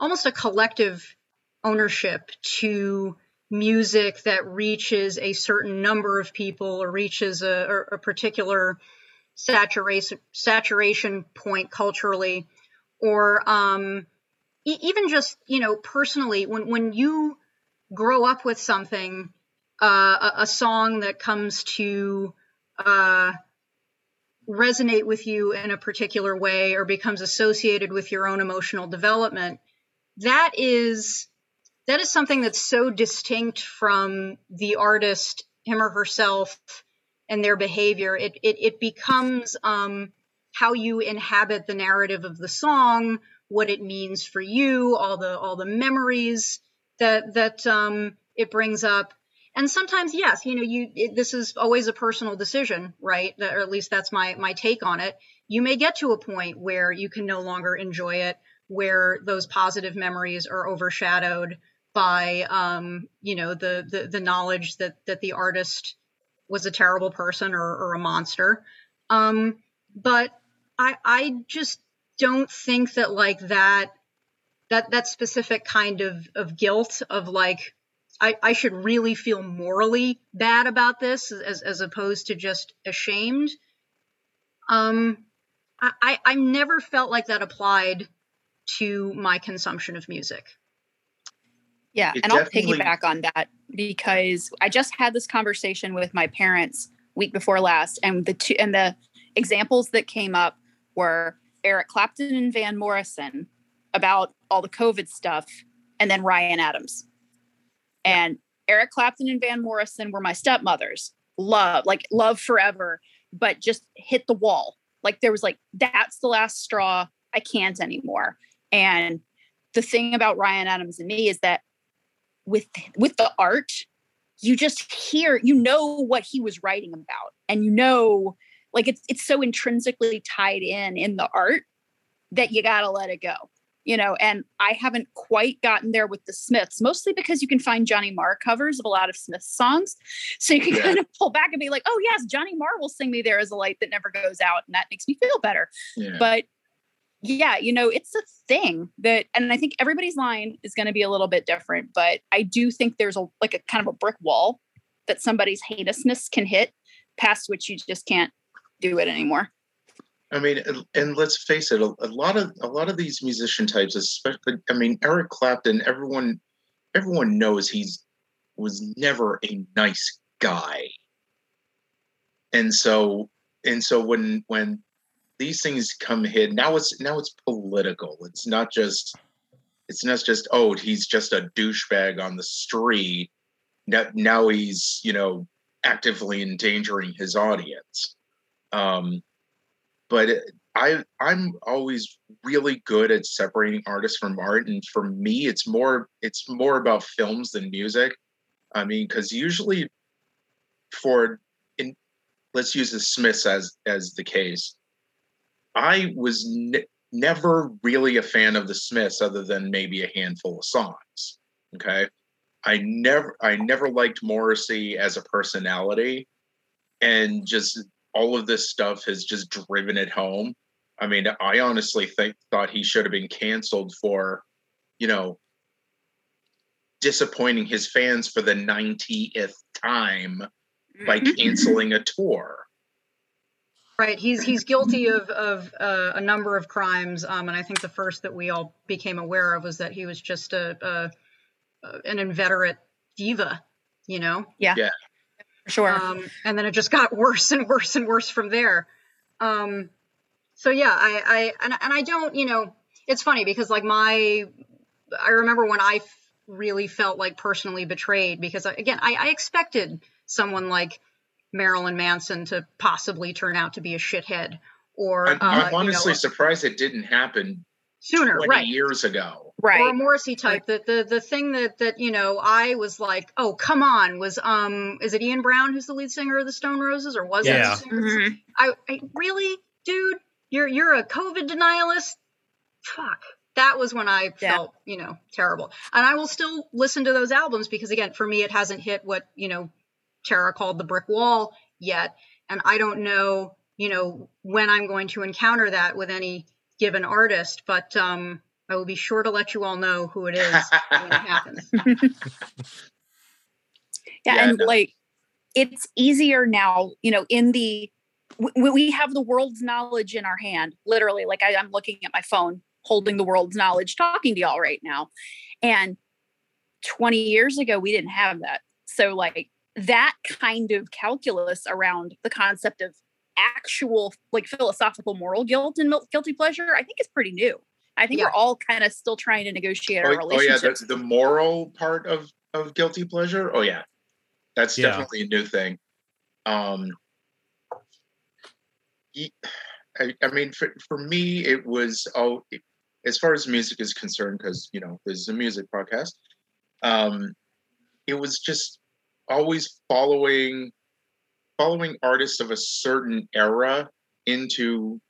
almost a collective ownership to music that reaches a certain number of people or reaches a, a particular saturation saturation point culturally. Or um, e- even just you know personally when when you grow up with something uh, a, a song that comes to uh, resonate with you in a particular way or becomes associated with your own emotional development that is that is something that's so distinct from the artist him or herself and their behavior. It it, it becomes um, how you inhabit the narrative of the song what it means for you all the all the memories that that um, it brings up and sometimes yes you know you it, this is always a personal decision right? Or at least that's my my take on it. You may get to a point where you can no longer enjoy it where those positive memories are overshadowed by um, you know the, the the knowledge that that the artist was a terrible person or, or a monster. Um, but i i just don't think that like that that that specific kind of of guilt of like I, I should really feel morally bad about this as, as opposed to just ashamed. Um, I, I, I never felt like that applied to my consumption of music. Yeah, It and I'll piggyback on that because I just had this conversation with my parents week before last, and the two and the examples that came up were Eric Clapton and Van Morrison about all the COVID stuff, and then Ryan Adams. And Eric Clapton and Van Morrison were my stepmothers. love, like love forever, but just hit the wall. Like there was like, that's the last straw. I can't anymore. And the thing about Ryan Adams and me is that with with the art, you just hear, you know what he was writing about. And you know, like it's it's so intrinsically tied in in the art that you gotta let it go you know, and I haven't quite gotten there with the Smiths, mostly because you can find Johnny Marr covers of a lot of Smiths songs. So you can yeah. kind of pull back and be like, oh, yes, Johnny Marr will sing me There is a Light That Never Goes Out. And that makes me feel better. Yeah. But yeah, you know, it's a thing that, and I think everybody's line is going to be a little bit different, but I do think there's a like a kind of a brick wall that somebody's heinousness can hit past which you just can't do it anymore. I mean, and let's face it, a, lot of a lot of these musician types, especially, I mean, Eric Clapton. Everyone, everyone knows he's was never a nice guy, and so and so when when these things come hit, now it's now it's political. It's not just it's not just oh he's just a douchebag on the street. Now, now he's you know actively endangering his audience. Um, but I I'm always really good at separating artists from art, and for me, it's more it's more about films than music. I mean, because usually, for in let's use the Smiths as as the case, I was ne- never really a fan of the Smiths, other than maybe a handful of songs. Okay, I never I never liked Morrissey as a personality, and just all of this stuff has just driven it home. I mean, I honestly think thought he should have been canceled for, you know, disappointing his fans for the 90th time by mm-hmm. canceling a tour. Right, he's he's guilty of of uh, a number of crimes, um, and I think the first that we all became aware of was that he was just a, a, a an inveterate diva. You know. Yeah. Yeah sure. Um, and then it just got worse and worse and worse from there. Um, so yeah, I, I and, and I don't, you know, it's funny because like my, I remember when I f- really felt like personally betrayed because again, I, I expected someone like Marilyn Manson to possibly turn out to be a shithead. Or I'm, I'm uh, honestly you know, surprised it didn't happen sooner, 20 right. years ago. Right. Or a Morrissey type. That the the thing that that you know I was like, oh come on, was um is it Ian Brown who's the lead singer of the Stone Roses or was yeah. it? Mm-hmm. I, I really, dude, you're you're a COVID denialist. Fuck. That was when I yeah. felt, you know, terrible. And I will still listen to those albums because again, for me it hasn't hit what, you know, Tara called the brick wall yet. And I don't know, you know, when I'm going to encounter that with any given artist, but um, I will be sure to let you all know who it is when it happens. yeah, yeah, and no. like it's easier now, you know, in the w- we have the world's knowledge in our hand, literally. Like I, I'm looking at my phone, holding the world's knowledge, talking to y'all right now. And 20 years ago, we didn't have that. So, like, that kind of calculus around the concept of actual like philosophical moral guilt and guilty pleasure, I think is pretty new. I think yeah. we're all kind of still trying to negotiate oh, our relationship. Oh yeah, the, the moral part of of guilty pleasure. Oh yeah, that's yeah. definitely a new thing. Um, I, I mean, for, for me, it was oh, as far as music is concerned, because you know this is a music podcast. Um, it was just always following following artists of a certain era into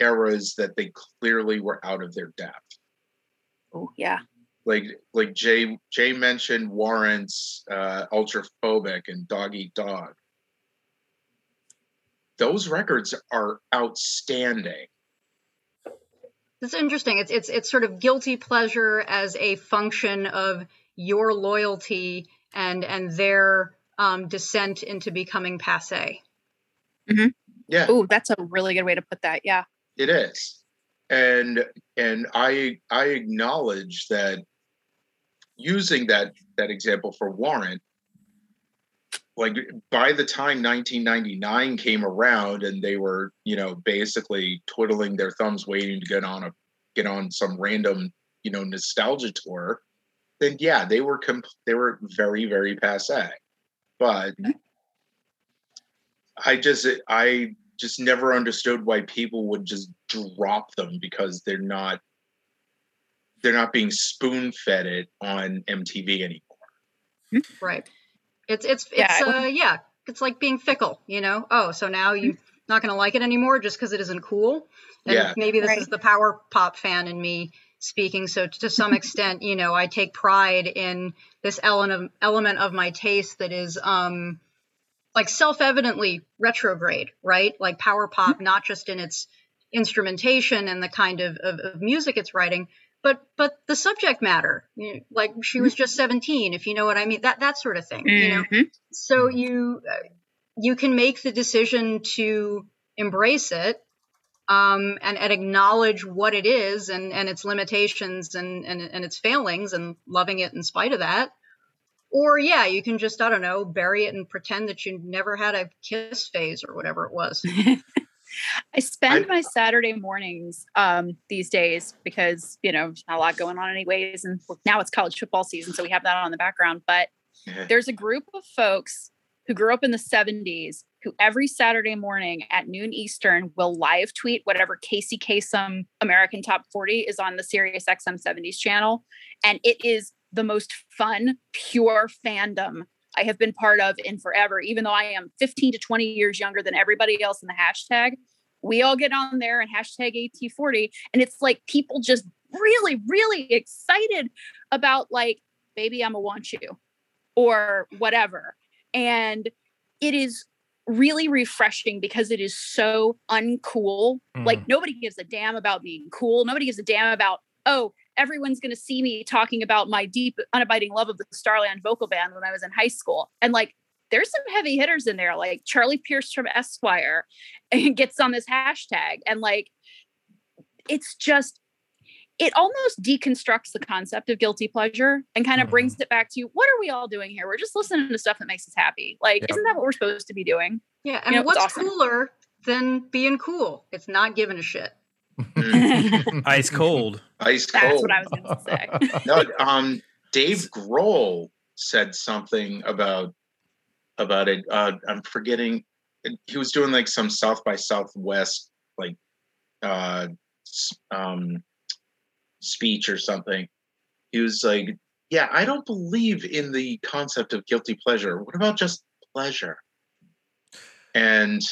eras that they clearly were out of their depth. Oh yeah. Like like Jay Jay mentioned Warrant's uh, Ultraphobic and Dog Eat Dog. Those records are outstanding. It's interesting. It's it's it's sort of guilty pleasure as a function of your loyalty and and their um, descent into becoming passe. Mm-hmm. Yeah. Oh, that's a really good way to put that. Yeah. It is, and and I I acknowledge that using that that example for Warrant, like by the time 1999 came around and they were you know basically twiddling their thumbs waiting to get on a get on some random you know nostalgia tour then yeah they were comp- they were very very passe but mm-hmm. I just I just never understood why people would just drop them because they're not they're not being spoon fed it on MTV anymore. Right. It's it's it's Yeah, I uh yeah, it's like being fickle, you know. Oh, so now you're not going to like it anymore just because it isn't cool. And Yeah. maybe this Right. is the power pop fan in me speaking. So to some extent, you know, I take pride in this element of element of my taste that is um like self-evidently retrograde, right? Like power pop, not just in its instrumentation and the kind of, of, of music it's writing, but but the subject matter. You know, like she was just 17, if you know what I mean. That that sort of thing. You know, Mhm. so you uh, you can make the decision to embrace it um, and, and acknowledge what it is and, and its limitations and, and, and its failings and loving it in spite of that. Or yeah, you can just I don't know bury it and pretend that you never had a kiss phase or whatever it was. I spend I- my Saturday mornings um, these days because you know not a lot going on anyways, and now it's college football season, so we have that on the background. But Yeah. there's a group of folks who grew up in the 70s who every Saturday morning at noon Eastern will live tweet whatever Casey Kasem American Top 40 is on the Sirius XM 70s channel, and it is the most fun, pure fandom I have been part of in forever, even though I am 15 to 20 years younger than everybody else in the hashtag. We all get on there and hashtag AT40, and it's like people just really, really excited about like, baby, I'm a want you or whatever. And it is really refreshing because it is so uncool. Like mm-hmm. nobody gives a damn about being cool. Nobody gives a damn about, oh, everyone's going to see me talking about my deep, unabiding love of the Starland vocal band when I was in high school. And like, there's some heavy hitters in there, like Charlie Pierce from Esquire and gets on this hashtag. And like, it's just, it almost deconstructs the concept of guilty pleasure and kind of Mhm. brings it back to what are we all doing here? We're just listening to stuff that makes us happy. Like, Yep. isn't that what we're supposed to be doing? Yeah, and know, what's awesome. cooler than being cool? It's not giving a shit. Ice cold. Ice That's cold. what I was going to say. no, um, Dave Grohl said something about about it. Uh, I'm forgetting. He was doing like some South by Southwest like uh, um, speech or something. He was like, "Yeah, I don't believe in the concept of guilty pleasure. What about just pleasure?" And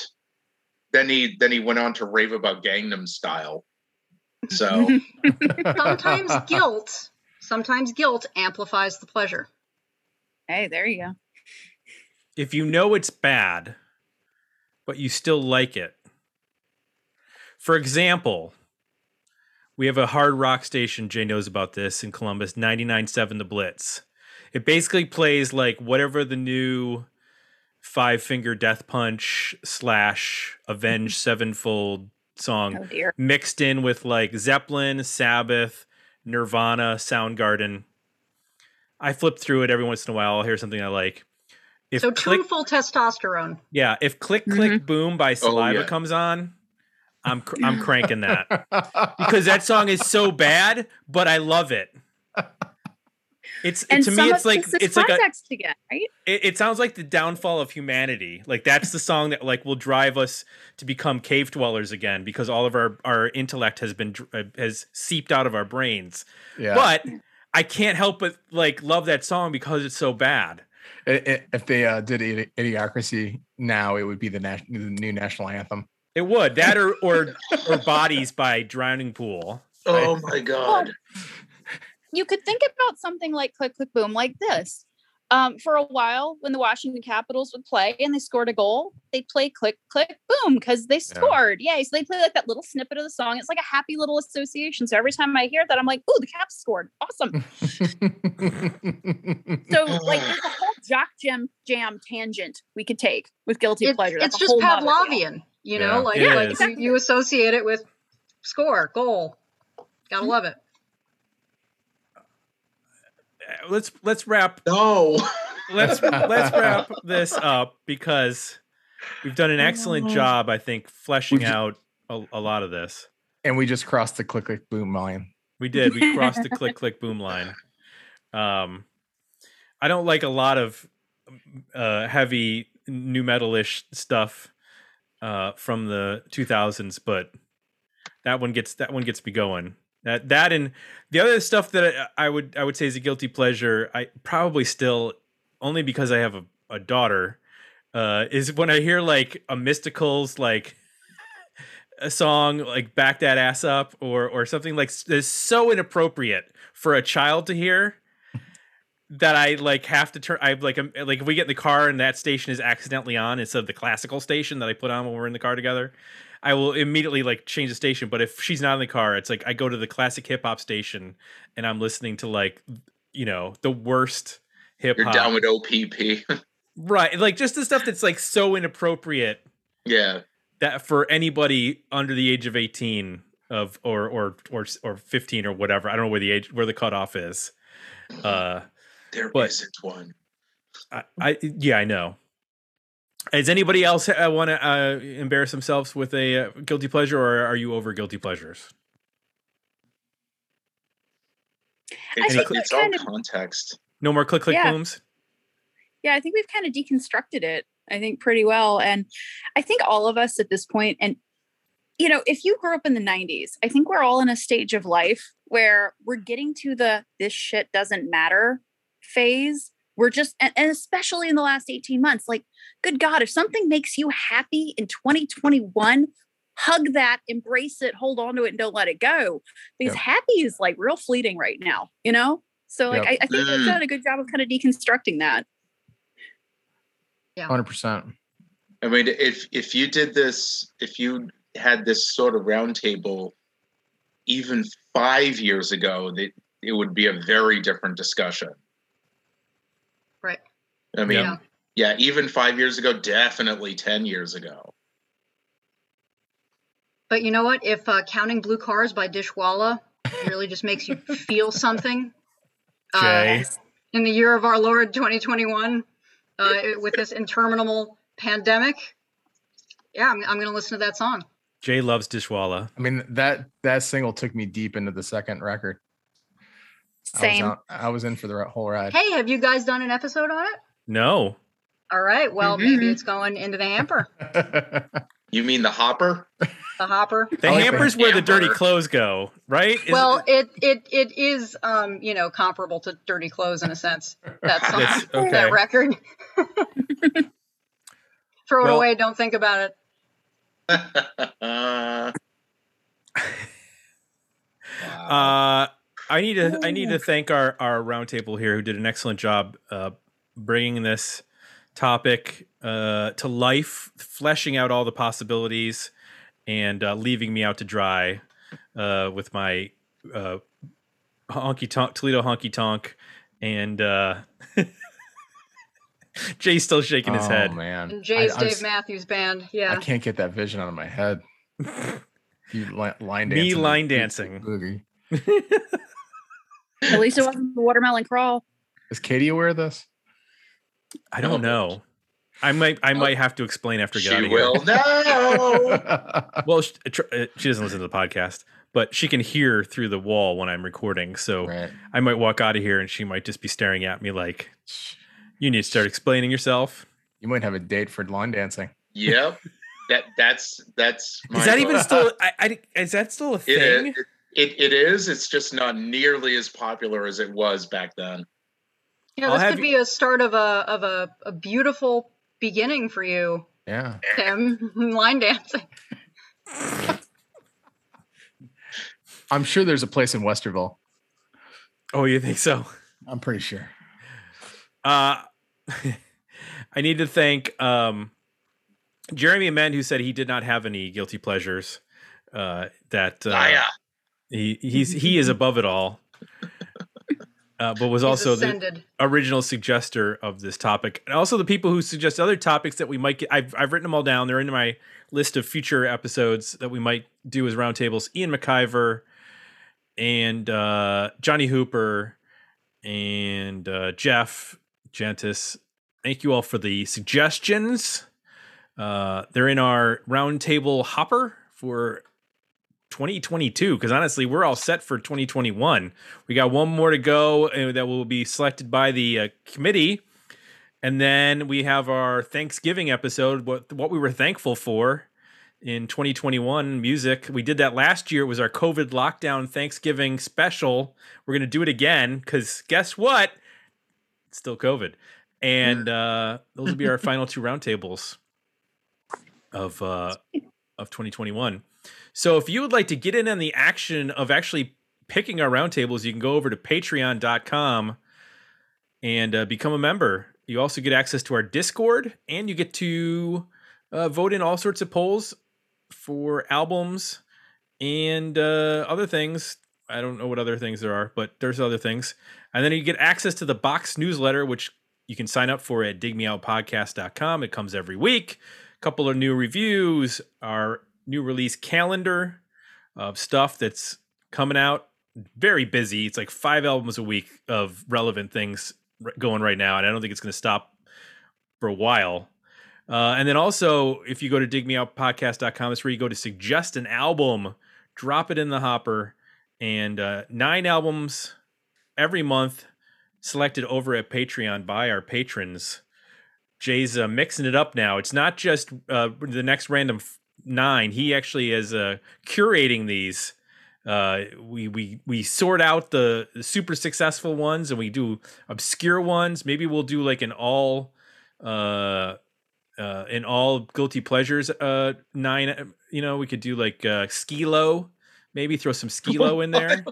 then he then he went on to rave about Gangnam Style. So Sometimes guilt, sometimes guilt amplifies the pleasure. hey, there you go. If you know it's bad, but you still like it. For example, we have a hard rock station, Jay knows about this in Columbus, 99.7 The Blitz. It basically plays like whatever the new Five Finger Death Punch slash Avenged Sevenfold song Oh dear. mixed in with like Zeppelin, Sabbath, Nirvana, Soundgarden. I flip through it every once in a while. I'll hear something I like. If so click, tuneful testosterone. yeah, if click click mm-hmm. boom by oh, Saliva yeah. comes on, I'm cr- I'm cranking that because that song is so bad, but I love it. It's And to some me, it's like it's like a context again, right? it, it sounds like the downfall of humanity. Like that's the song that like will drive us to become cave dwellers again because all of our our intellect has been uh, has seeped out of our brains. yeah. But I can't help but like love that song because it's so bad. I- I- if they uh, did Idi- Idiocracy now, it would be the, nas- the new national anthem. It would that or or or bodies by Drowning Pool. Oh my god. You could think about something like click click boom like this um, for a while when the washington capitals would play and they scored a goal they'd play click click boom because they scored yay so they play like that little snippet of the song it's like a happy little association so every time i hear that i'm like oh the caps scored awesome so like there's a whole jock jam jam tangent we could take with guilty It- pleasure That's it's a just whole. Pavlovian, you know, Yeah. like, It like you, you associate it with score, goal. Gotta love it. Let's let's wrap No. let's let's wrap this up because we've done an excellent job, I think, fleshing We've out a, a lot of this. and we just crossed the click click boom line. We did. We crossed the click click boom line. Um, I don't like a lot of uh, heavy new metalish stuff uh, from the 2000s, but that one gets that one gets me going. That that and the other stuff that I, I would I would say is a guilty pleasure. I probably still only because I have a, a daughter uh, is when I hear like a Mysticals like a song like "Back That Ass Up" or or something like that's so inappropriate for a child to hear that I like have to turn. I like I'm, like if we get in the car and that station is accidentally on instead of the classical station that I put on when we're in the car together. I will immediately like change the station. But if she's not in the car, it's like I go to the classic hip hop station and I'm listening to like you know the worst hip hop. You're down with OPP. Right. Like just the stuff that's like so inappropriate yeah. that for anybody under the age of 18 of or or or or 15 or whatever. I don't know where the age where the cutoff is. Uh There But- not one. I, I yeah, I know. Does anybody else uh, want to uh, embarrass themselves with a uh, guilty pleasure, or are you over guilty pleasures? It's, think it's all kind of- context. No more click click Yeah. booms. yeah, I think we've kind of deconstructed it, I think, pretty well. And I think all of us at this point, and you know, if you grew up in the 90s, I think we're all in a stage of life where we're getting to the this shit doesn't matter phase. We're just, and, and especially in the last 18 months, like, good God, if something makes you happy in 2021, hug that, embrace it, hold on to it, and don't let it go. Because Yep. happy is like real fleeting right now, you know? So, like, Yep. I, I think we've Mm. done a good job of kind of deconstructing that. Yeah. Hundred percent. I mean, if if you did this, if you had this sort of roundtable, even five years ago, that it would be a very different discussion. Right. I mean, Yeah. yeah, even five years ago, definitely ten years ago. But you know what? If uh, counting blue cars by Dishwalla really just makes you feel something, uh, in the year of our Lord 2021, uh, with this interminable pandemic, yeah, I'm, I'm going to listen to that song. Jay loves Dishwalla. I mean that that single took me deep into the second record. Same. I was, out, I was in for the whole ride. Hey, have you guys done an episode on it? No, All right. Well, maybe Mhm. it's going into the hamper, You mean the hopper? the hopper. the I like hamper's where the dirty clothes go, right? Is Well, it- it it it is um you know comparable to Dirty Clothes in a sense. That song, That's- okay. that record. Throw it away. Don't think about it. uh, Uh, I need to I need to thank our our roundtable here who did an excellent job uh, bringing this topic uh, to life, fleshing out all the possibilities, and uh, leaving me out to dry uh, with my uh, honky tonk Toledo honky tonk, and uh, Jay's still shaking his head. oh, head. man. And Jay's I- I Dave Matthews Band. Yeah. I can't get that vision out of my head. You li- line dancing. Me line to dancing. Boogie. At least it wasn't the watermelon crawl. Is Katie aware of this? I don't know. I might I might have to explain after we get out she of here. will know. Well, she, uh, she doesn't listen to the podcast, but she can hear through the wall when I'm recording. So right. I might walk out of here and she might just be staring at me like, "You need to start explaining yourself." You might have a date for line dancing. yep. That that's that's. Is my that even still? I, I, is that still a It, thing? it, it, it is. It's just not nearly as popular as it was back then. Yeah, I'll this could you- be a start of a of a, a beautiful beginning for you, Yeah. Tim. Line dancing. I'm sure there's a place in Westerville. oh, you think so? I'm pretty sure. Uh, I need to thank um, Jeremy Amend, who said he did not have any guilty pleasures. Uh, that uh, Ah, yeah. He he's he is above it all. Uh, but was He's also the, original suggester of this topic, and also the people who suggest other topics that we might get. I've I've written them all down. They're in my list of future episodes that we might do as roundtables. Ian McIver and uh, Johnny Hooper and uh, Jeff Gentis. Thank you all for the suggestions. Uh, they're in our roundtable hopper for 2022 because honestly we're all set for 2021 we got one more to go uh, that will be selected by the uh, committee and then we have our thanksgiving episode what what we were thankful for in 2021 music. We did that last year. It was our COVID lockdown Thanksgiving special. We're going to do it again because guess what? It's still COVID. And uh, those will be our final two roundtables of uh, of 2021. So if you would like to get in on the action of actually picking our roundtables, you can go over to patreon.com and uh, become a member. You also get access to our Discord and you get to uh, vote in all sorts of polls for albums and uh, other things. I don't know what other things there are, but there's other things. And then you get access to the box newsletter, which you can sign up for at digmeoutpodcast.com. It comes every week. A couple of new reviews, our new release calendar of stuff that's coming out. Very busy. It's like five albums a week of relevant things going right now. And I don't think it's going to stop for a while. Uh, and then also, if you go to digmeoutpodcast.com, that's where you go to suggest an album, drop it in the hopper, and uh, nine albums every month selected over at Patreon by our patrons. Jay's uh, mixing it up now. It's not just uh, the next random nine. He actually is uh, curating these. Uh, we we we sort out the, the super successful ones and we do obscure ones. Maybe we'll do like an all uh uh in all guilty pleasures uh nine uh, you know we could do like uh Skee-Lo maybe throw some Skee-Lo in there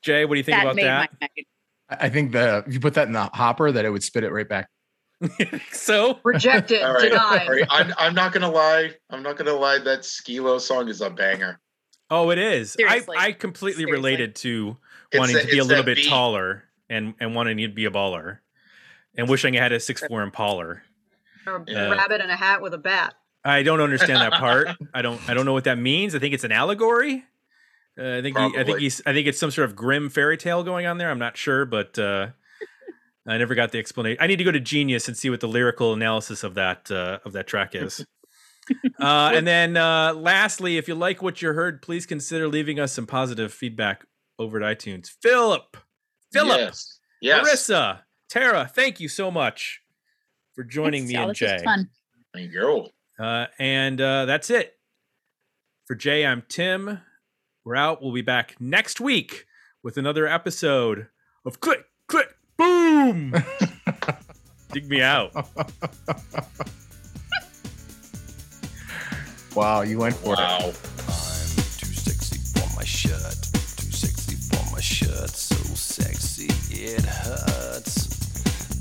jay what do you think that about that. I I think the if you put that in the hopper, that it would spit it right back. so Rejected, All right, denied. all right. I'm, I'm not gonna lie. I'm not gonna lie. That Skee-Lo song is a banger. oh it is i Seriously. i completely Seriously. related to It's wanting that- to be a little bit beat. taller and and wanting to be a baller and wishing i had a six four impaler Or a Yeah. rabbit in a hat with a bat. I don't understand that part. I don't. I don't know what that means. I think it's an allegory. Uh, I think. He, I think he's. I think it's some sort of grim fairy tale going on there. I'm not sure, but uh, I never got the explanation. I need to go to Genius and see what the lyrical analysis of that uh, of that track is. uh, and then, uh, lastly, if you like what you heard, please consider leaving us some positive feedback over at iTunes. Philip, Philip, Yes. Yes. Marissa, Tara, thank you so much for joining Thanks, me y'all. and Jay. fun. There you go. Uh, and uh, that's it. For Jay, I'm Tim. We're out. We'll be back next week with another episode of Click, Click, Boom! Dig me out. wow, you went for wow. it. I'm too sexy for my shirt. Too sexy for my shirt. So sexy it hurts.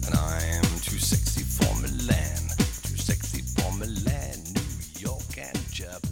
And I'm too sexy for Milan. Too sexy for Milan, New York, and Japan.